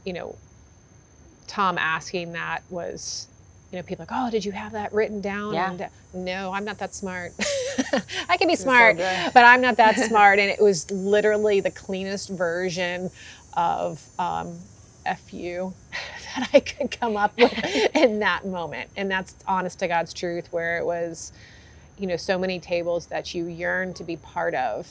you know, Tom asking that was, you know, people like, oh, did you have that written down? Yeah. And, no, I'm not that smart. [LAUGHS] [LAUGHS] I can be smart, good. [LAUGHS] but I'm not that smart. And it was literally the cleanest version of um, FU [LAUGHS] that I could come up with in that moment. And that's honest to God's truth, where it was, you know, so many tables that you yearn to be part of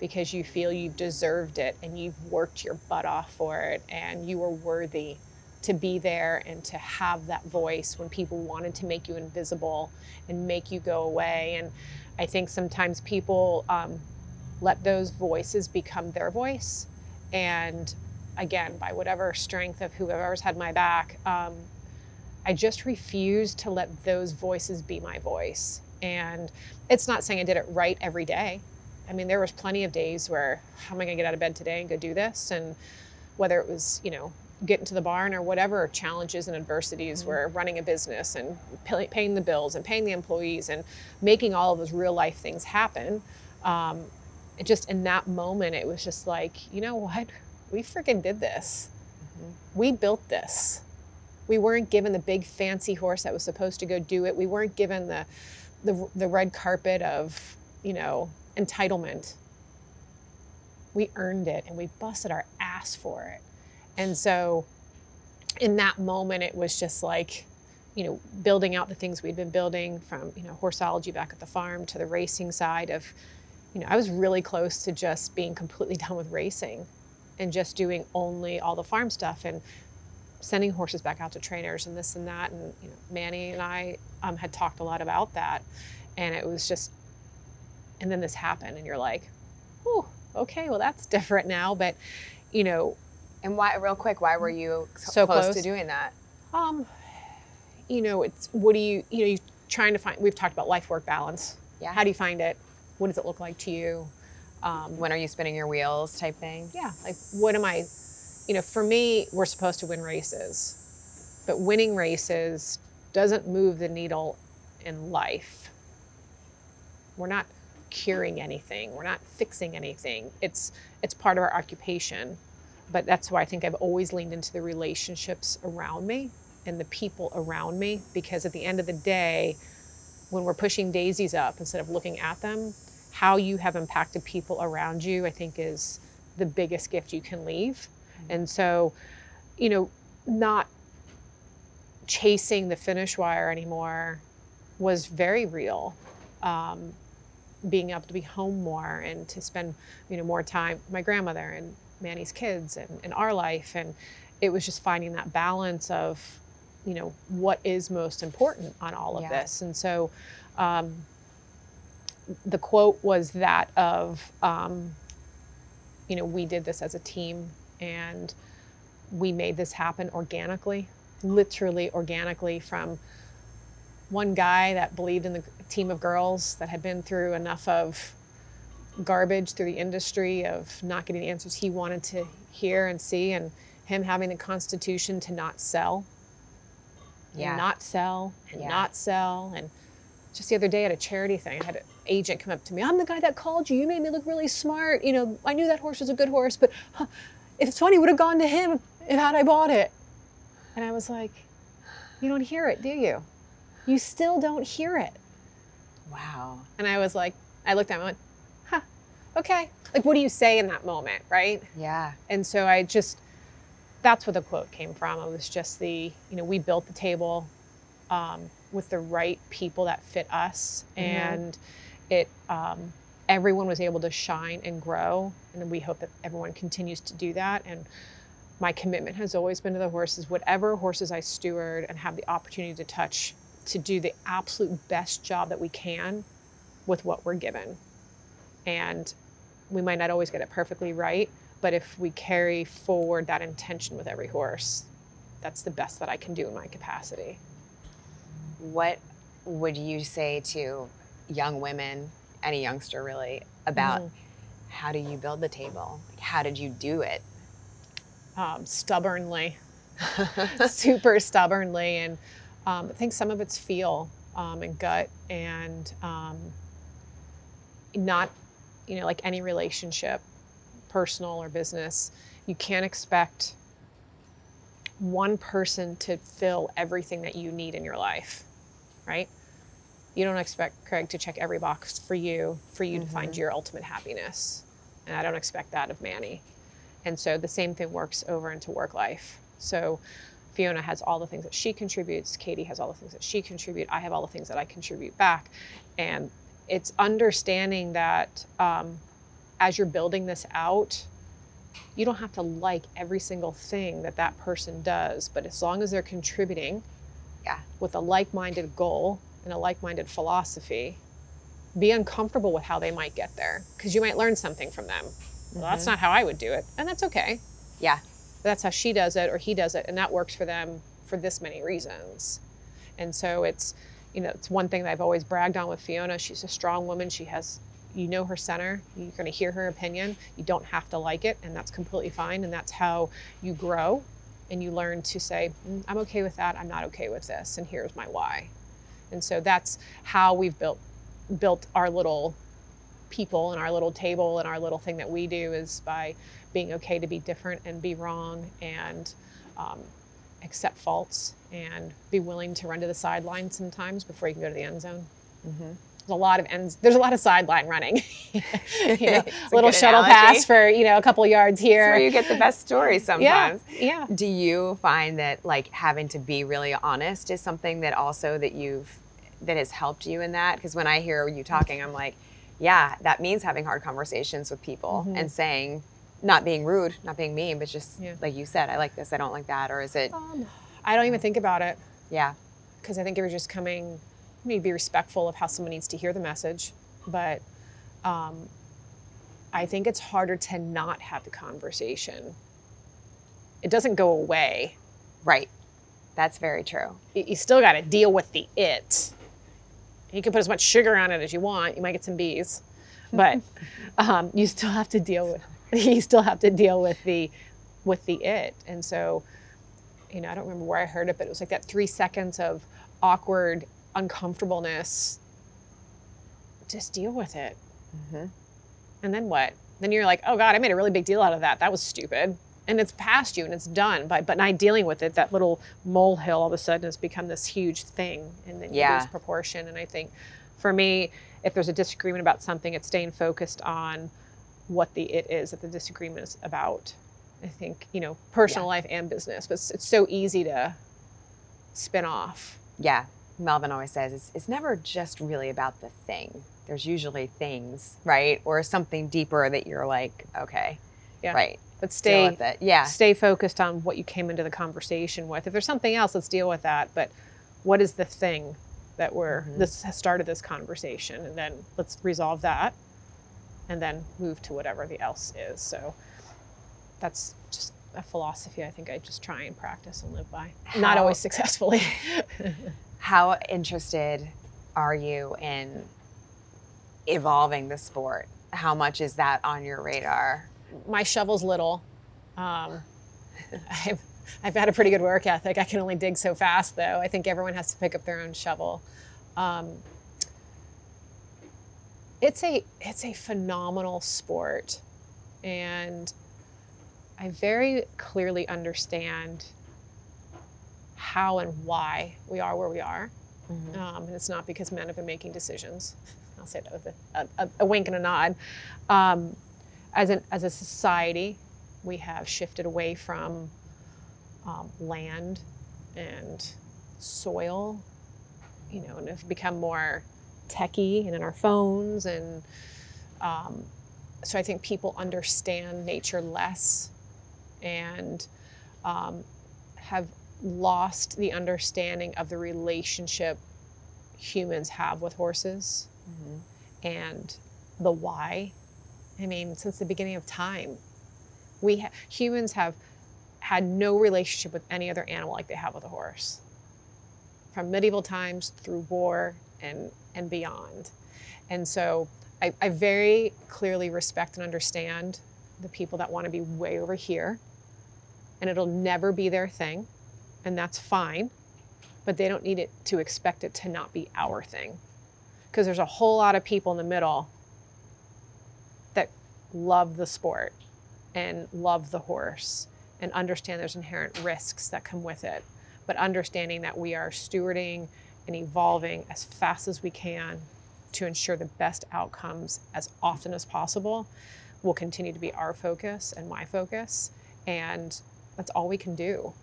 because you feel you've deserved it and you've worked your butt off for it and you were worthy to be there and to have that voice when people wanted to make you invisible and make you go away. And I think sometimes people um, let those voices become their voice. And again, by whatever strength of whoever's had my back, um, I just refuse to let those voices be my voice. And it's not saying I did it right every day. I mean, there was plenty of days where, how am I going to get out of bed today and go do this? And whether it was, you know, getting to the barn or whatever challenges and adversities were running a business and pay, paying the bills and paying the employees and making all of those real life things happen. Um, just in that moment, it was just like, you know what? We freaking did this. We built this. We weren't given the big fancy horse that was supposed to go do it. We weren't given the the, the red carpet of, you know, entitlement. We earned it and we busted our ass for it. And so in that moment, it was just like, you know, building out the things we'd been building from, you know, horseology back at the farm to the racing side of, you know, I was really close to just being completely [LAUGHS] done with racing and just doing only all the farm stuff and sending horses back out to trainers and this and that. And, you know, Manny and I um, had talked a lot about that. And it was just, and then this happened and you're like, oh, okay, well, that's [LAUGHS] different now. But, you know, And why, real quick, why were you so, close, close. to doing that? Um, you know, it's what do you, you know, you trying to find. We've talked about life work balance. Yeah. How do you find it? What does it look like to you? Um, When are you spinning your wheels type thing? yeah, like what am I? You know, for me, we're supposed to win races, but winning races doesn't move the needle in life. We're not curing anything. We're not fixing anything. It's it's part of our occupation. But that's why I think I've always leaned into the relationships around me and the people around me because at the end of the day, when we're pushing daisies up instead of looking at them, how you have impacted people around you, I think is the biggest gift you can leave. And so, you know, not chasing the finish wire anymore was very real. Um, being able to be home more and to spend, you know, more time with my grandmother and Manny's kids and, and our life. And it was just finding that balance of, you know, what is most important on all of Yeah. this. And so um, the quote was that of, um, you know, we did this as a team and we made this happen organically, literally organically from one guy that believed in the team of girls that had been through enough of garbage through the industry of not getting the answers he wanted to hear and see and him having the constitution to not sell. Yeah. not sell and Yeah. not sell. And just the other day at a charity thing i had an agent come up to me i'm the guy that called you. You made me look really smart. You know i knew that horse was a good horse but huh, if it's funny would have gone to him if had i bought it. And i was like you don't hear it do you? You still don't hear it. Wow. and i was like i looked at him and went okay like what do you say in that moment right Yeah. and so I just, that's where the quote came from. It was just the, you know, we built the table um, with the right people that fit us, and it, um, everyone was able to shine and grow. And we hope that everyone continues to do that. And my commitment has always been to the horses, whatever horses I steward and have the opportunity to touch, to do the absolute best job that we can with what we're given. And we might not always get it perfectly right, but if we carry forward that intention with every horse, that's the best that I can do in my capacity. What would you say to young women, any youngster really, about Mhm. how do you build the table? Like, how did you do it? Um, stubbornly, [LAUGHS] super stubbornly, and um, I think some of it's feel um, and gut, and um, not, you know, like any relationship, personal or business, you can't expect one person to fill everything that you need in your life, right? You don't expect Craig to check every box for you, for you to find mm-hmm. your ultimate happiness. And I don't expect that of Manny. And so the same thing works over into work life. So Fiona has all the things that she contributes, Katie has all the things that she contribute, I have all the things that I contribute back. And it's understanding that um, as you're building this out, you don't have to like every single thing that that person does, but as long as they're contributing Yeah. with a like-minded goal and a like-minded philosophy, be uncomfortable with how they might get there because you might learn something from them. Well, that's not how I would do it, and that's okay. Yeah. That's how she does it or he does it, and that works for them for this many reasons. And so it's, you know, it's one thing that I've always bragged on with Fiona. She's a strong woman. She has, you know, her center. You're going to hear her opinion. You don't have to like it, and that's completely fine. And that's how you grow, and you learn to say, "Mm, I'm okay with that. I'm not okay with this, and here's my why. And so that's how we've built built our little people and our little table and our little thing that we do is by being okay to be different and be wrong and um, accept faults and be willing to run to the sideline sometimes before you can go to the end zone. Mm-hmm. There's a lot of ends. There's a lot of sideline running. [LAUGHS] [LAUGHS] you know, little shuttle analogy. pass for you know a couple yards That's where here. you get the best stories Yeah, sometimes. yeah. Do you find that like having to be really honest is something that also that you've that has helped you in that? Because when I hear you talking, I'm like, yeah, that means having hard conversations with people mm-hmm. and saying, not being rude, not being mean, but just Yeah. like you said, I like this, I don't like that, or is it? Um, I don't even think about it. Yeah, because I think you're just coming, you need to be respectful of how someone needs to hear the message. But um, I think it's harder to not have the conversation. It doesn't go away. right. That's very true. You, you still got to deal with the it. You can put as much sugar on it as you want. You might get some bees, but [LAUGHS] um, you still have to deal with. [LAUGHS] You still have to deal with the, with the it. And so, you know, I don't remember where I heard it, but it was like that three seconds of awkward uncomfortableness. Just deal with it. Mm-hmm. And then what? Then you're like, oh God, I made a really big deal out of that. That was stupid. And it's past you and it's done. But but not dealing with it, that little molehill all of a sudden has become this huge thing. And then you lose proportion. And I think for me, if there's a disagreement about something, it's staying focused on what the it is that the disagreement is about. I think, you know, personal Yeah. life and business. But it's, it's so easy to spin off. Yeah, Melvin always says it's, it's never just really about the thing. There's usually things, right? Or something deeper that you're like, okay, Yeah. right. But stay with it. Yeah. stay focused on what you came into the conversation with. If there's something else, let's deal with that. But what is the thing that we're Mm-hmm. this has started this conversation, and then let's resolve that, and then move to whatever the else is. So that's just a philosophy I think I just try and practice and live by. Not always successfully. [LAUGHS] How interested are you in evolving the sport? How much is that on your radar? my shovel's little. Um, I've, I've had a pretty good work ethic. I can only dig so fast, though. I think everyone has to pick up their own shovel. Um, it's a it's a phenomenal sport, and I very clearly understand how and why we are where we are. Um, and it's not because men have been making decisions. I'll say that with a, a, a wink and a nod. Um, as, an, as a society, we have shifted away from um, land and soil, you know, and have become more techie and in our phones. And um, so I think people understand nature less and um, have lost the understanding of the relationship humans have with horses. And the why. I mean, since the beginning of time, we ha- humans have had no relationship with any other animal like they have with a horse. From medieval times through war and and beyond. And so I, I very clearly respect and understand the people that want to be way over here. And it'll never be their thing. And that's fine. But they don't need it to expect it to not be our thing. Because there's a whole lot of people in the middle that love the sport and love the horse and understand there's inherent risks that come with it. But understanding that we are stewarding and evolving as fast as we can to ensure the best outcomes as often as possible will continue to be our focus and my focus. And that's all we can do.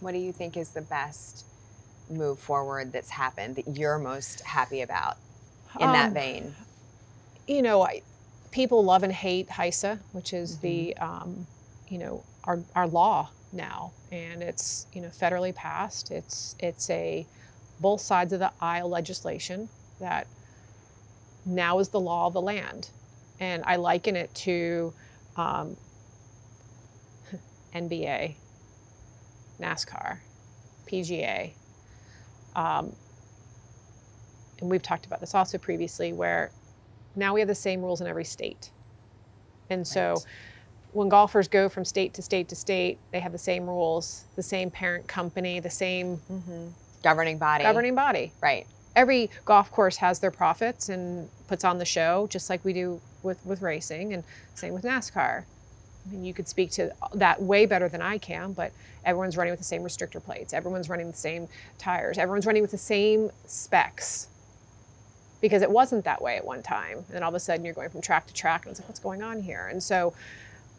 What do you think is the best move forward that's happened that you're most happy about in that Um, vein? you know, I, people love and hate HISA, which is the, um, you know, our, our law now, and it's you know federally passed. It's it's a both sides of the aisle legislation that now is the law of the land, and I liken it to um, [LAUGHS] NBA, NASCAR, PGA. Um, and we've talked about this also previously, where now we have the same rules in every state. And so Right. When golfers go from state to state to state, they have the same rules, the same parent company, the same mm-hmm. Governing body. governing body. Right. Every golf course has their profits and puts on the show, just like we do with, with racing, and same with NASCAR. I mean, you could speak to that way better than I can, but everyone's running with the same restrictor plates. Everyone's running the same tires. Everyone's running with the same specs because it wasn't that way at one time. And then all of a sudden you're going from track to track and it's like, what's going on here? And so,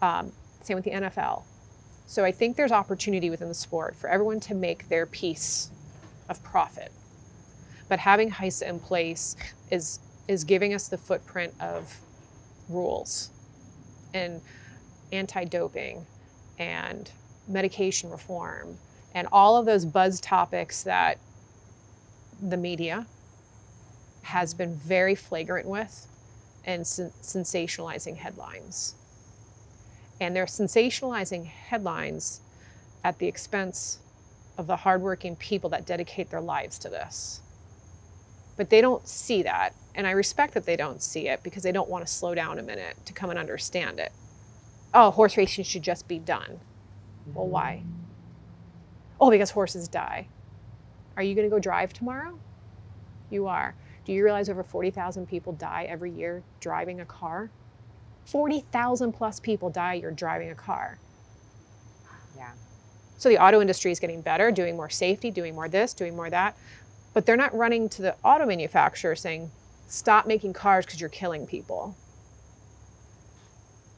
um, same with the NFL. So I think there's opportunity within the sport for everyone to make their piece of profit. But having HISA in place is is giving us the footprint of rules and anti-doping and medication reform and all of those buzz topics that the media has been very flagrant with and sen- sensationalizing headlines. And they're sensationalizing headlines at the expense of the hardworking people that dedicate their lives to this. But they don't see that. And I respect that they don't see it because they don't want to slow down a minute to come and understand it. Oh, horse racing should just be done. Well, why? Oh, because horses die. Are you going to go drive tomorrow? You are. Do you realize over 40,000 people die every year driving a car? 40,000 plus people die you're driving a car. Yeah. So the auto industry is getting better, doing more safety, doing more this, doing more that. But they're not running to the auto manufacturer saying, stop making cars because you're killing people.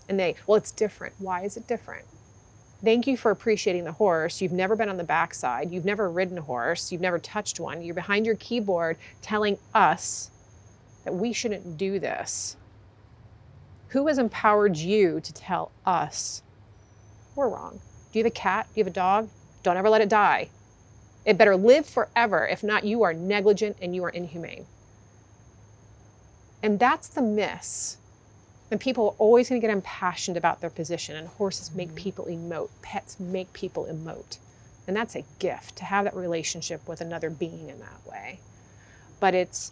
And they, well, it's different. Why is it different? Thank you for appreciating the horse. You've never been on the backside. You've never ridden a horse. You've never touched one. You're behind your keyboard telling us that we shouldn't do this. Who has empowered you to tell us we're wrong? Do you have a cat? Do you have a dog? Don't ever let it die. It better live forever. If not, you are negligent and you are inhumane. And that's the miss. And people are always going to get impassioned about their position, and horses make mm-hmm. people emote, pets make people emote. And that's a gift to have that relationship with another being in that way. But it's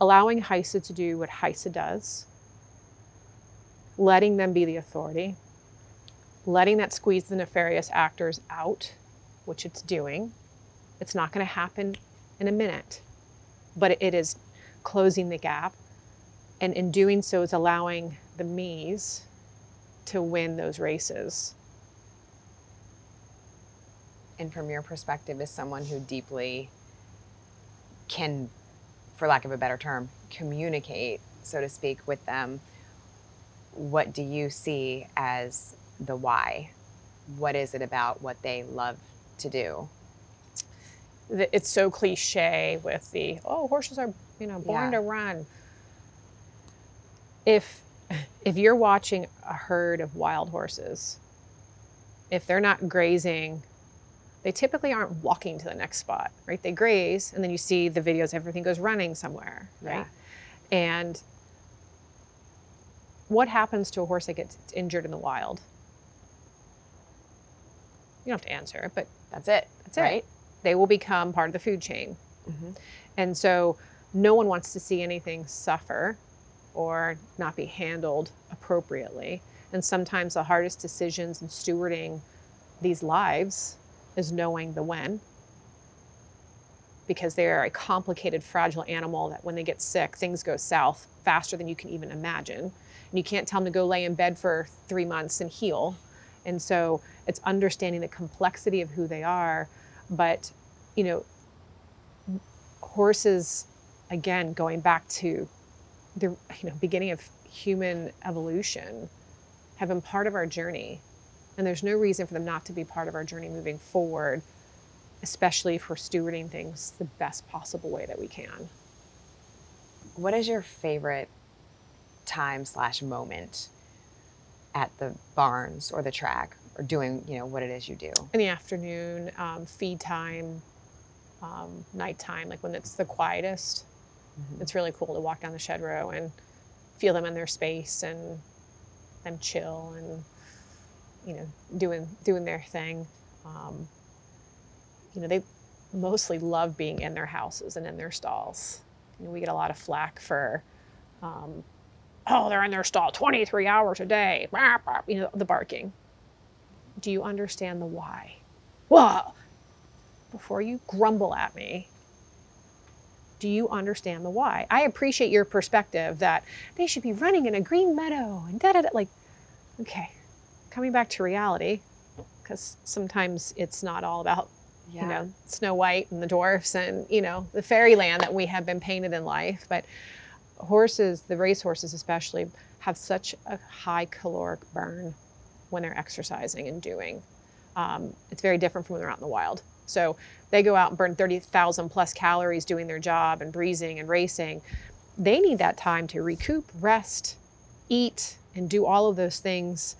allowing HISA to do what HISA does, letting them be the authority, letting that squeeze the nefarious actors out, which it's doing. It's not going to happen in a minute, but it is closing the gap. And in doing so, is allowing the me's to win those races. And from your perspective, as someone who deeply can, for lack of a better term, communicate, so to speak, with them, what do you see as the why? What is it about what they love to do? It's so cliche with the oh horses are you know born Yeah. to run. If if you're watching a herd of wild horses, if they're not grazing, they typically aren't walking to the next spot, right? They graze, and then you see the videos, everything goes running somewhere, right? And what happens to a horse that gets injured in the wild? You don't have to answer but That's it. that's right? it. They will become part of the food chain. Mhm. And so no one wants to see anything suffer or not be handled appropriately. And sometimes the hardest decisions in stewarding these lives is knowing the when. Because they are a complicated, fragile animal that when they get sick, things go south faster than you can even imagine. And you can't tell them to go lay in bed for three months and heal. And so it's understanding the complexity of who they are. But, you know, horses, again, going back to the you know, beginning of human evolution, have been part of our journey. And there's no reason for them not to be part of our journey moving forward, especially if we're stewarding things the best possible way that we can. What is your favorite time slash moment at the barns or the track or doing, you know, what it is you do? in the afternoon, um, feed time, um, nighttime, like when it's the quietest. It's really cool to walk down the shed row and feel them in their space and them chill and you know doing doing their thing. Um, you know they mostly love being in their houses and in their stalls. You know, we get a lot of flack for. Um, Oh, they're in their stall 23 hours a day. Bark, bark," You know, the barking. Do you understand the why? Well, before you grumble at me, do you understand the why? I appreciate your perspective that they should be running in a green meadow and da da da. Like, okay, coming back to reality, because sometimes it's not all about Yeah. you know Snow White and the dwarfs and you know the fairyland that we have been painted in life, but horses, the race horses especially, have such a high caloric burn when they're exercising and doing. Um, it's very different from when they're out in the wild. So they go out and burn 30,000 plus calories doing their job and breezing and racing. They need that time to recoup, rest, eat, and do all of those things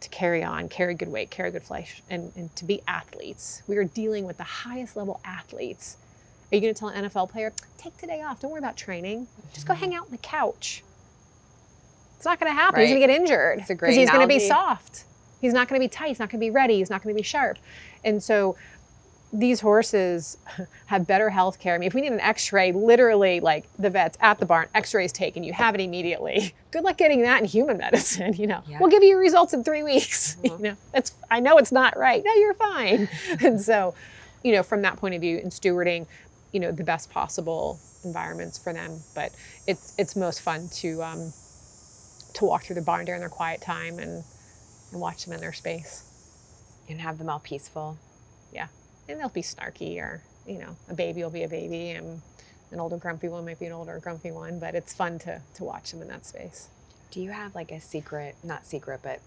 to carry on, carry good weight, carry good flesh, and, and to be athletes. We are dealing with the highest level athletes. Are you going to tell an NFL player, take today off, don't worry about training, just go hang out on the couch? It's not going to happen. He's going to get injured. It's a great he's going to be soft. He's not going to be tight. He's not going to be ready. He's not going to be sharp. And so these horses [LAUGHS] have better health care. I mean, if we need an x-ray, literally like the vets at the barn, x-rays taken, you have it immediately. [LAUGHS] Good luck getting that in human medicine, [LAUGHS] you know. Yeah. We'll give you results in three weeks. Uh-huh. You know, that's I know it's not right. No, you're fine. and so, you know, from that point of view in stewarding, you know, the best possible environments for them. But it's it's most fun to um to walk through the barn during their quiet time and, and watch them in their space. And have them all peaceful. Yeah, and they'll be snarky or you know a baby will be a baby and an older grumpy one might be an older grumpy one but it's fun to to watch them in that space Do you have like a secret, not secret, but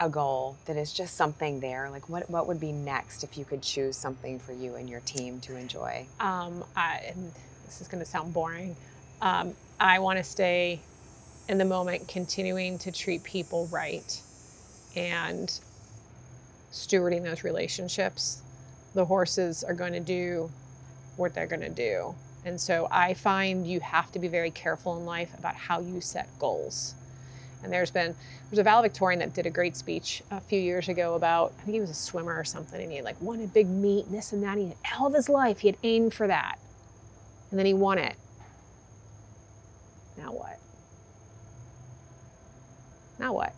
a goal that is just something there? Like what what would be next if you could choose something for you and your team to enjoy? um, I, this is going to sound boring um, i want to stay in the moment continuing to treat people right and stewarding those relationships the horses are going to do what they're going to do and so i find you have to be very careful in life about how you set goals and there's been there's a valedictorian that did a great speech a few years ago about i think he was a swimmer or something and he like wanted big meet and this and that he had all of his life. He had aimed for that. And then he won it. Now what? Now what?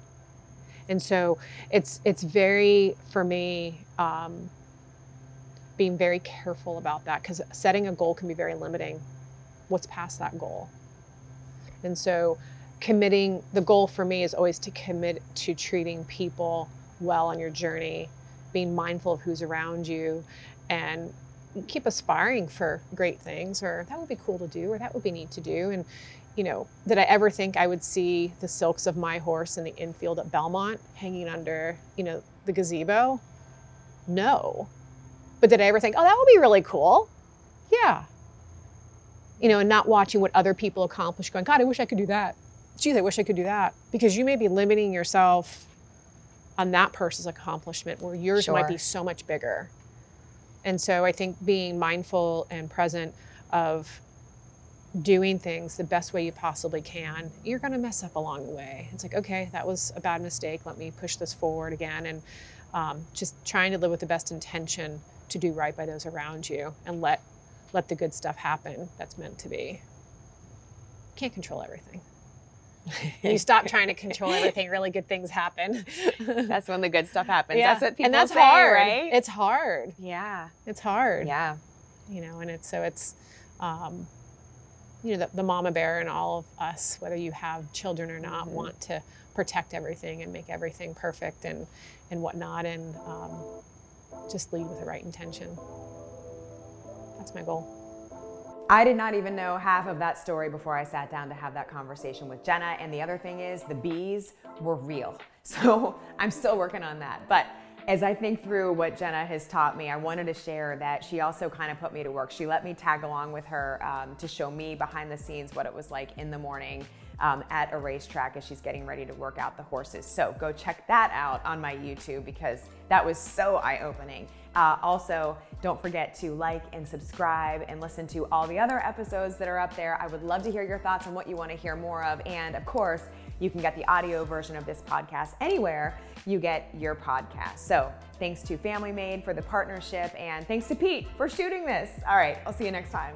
And so it's it's very for me um, being very careful about that because setting a goal can be very limiting. What's past that goal? And so committing the goal for me is always to commit to treating people well on your journey being mindful of who's around you and keep aspiring for great things or that would be cool to do or that would be neat to do. And you know did i ever think i would see the silks of my horse in the infield at belmont hanging under you know the gazebo? No. But did i ever think oh that would be really cool? Yeah. You know and not watching what other people accomplish going god i wish i could do that geez i wish i could do that because you may be limiting yourself on that person's accomplishment where yours might be so much bigger and so I think being mindful and present of doing things the best way you possibly can, you're going to mess up along the way. It's like, okay, that was a bad mistake. Let me push this forward again. And um, just trying to live with the best intention to do right by those around you and let let the good stuff happen that's meant to be. Can't control everything. You [LAUGHS] stop trying to control everything, really good things happen. [LAUGHS] That's when the good stuff happens. That's what people and that's say, hard. right? It's hard. yeah. It's hard. Yeah. You know, and it's so it's, um, you know, the, the mama bear and all of us, whether you have children or not, Mm-hmm. want to protect everything and make everything perfect and and whatnot, and um, just lead with the right intention. That's my goal. I did not even know half of that story before I sat down to have that conversation with Jena. And the other thing is, the bees were real. [LAUGHS] So I'm still working on that. But as I think through what Jena has taught me, I wanted to share that she also kind of put me to work. She let me tag along with her um, to show me behind the scenes what it was like in the morning um, at a racetrack as she's getting ready to work out the horses. So go check that out on my YouTube because that was so eye opening. Uh, also, don't forget to like and subscribe and listen to all the other episodes that are up there. I would love to hear your thoughts on what you want to hear more of. And of course, you can get the audio version of this podcast anywhere you get your podcast. So thanks to Family Made for the partnership, and thanks to Pete for shooting this. All right, I'll see you next time.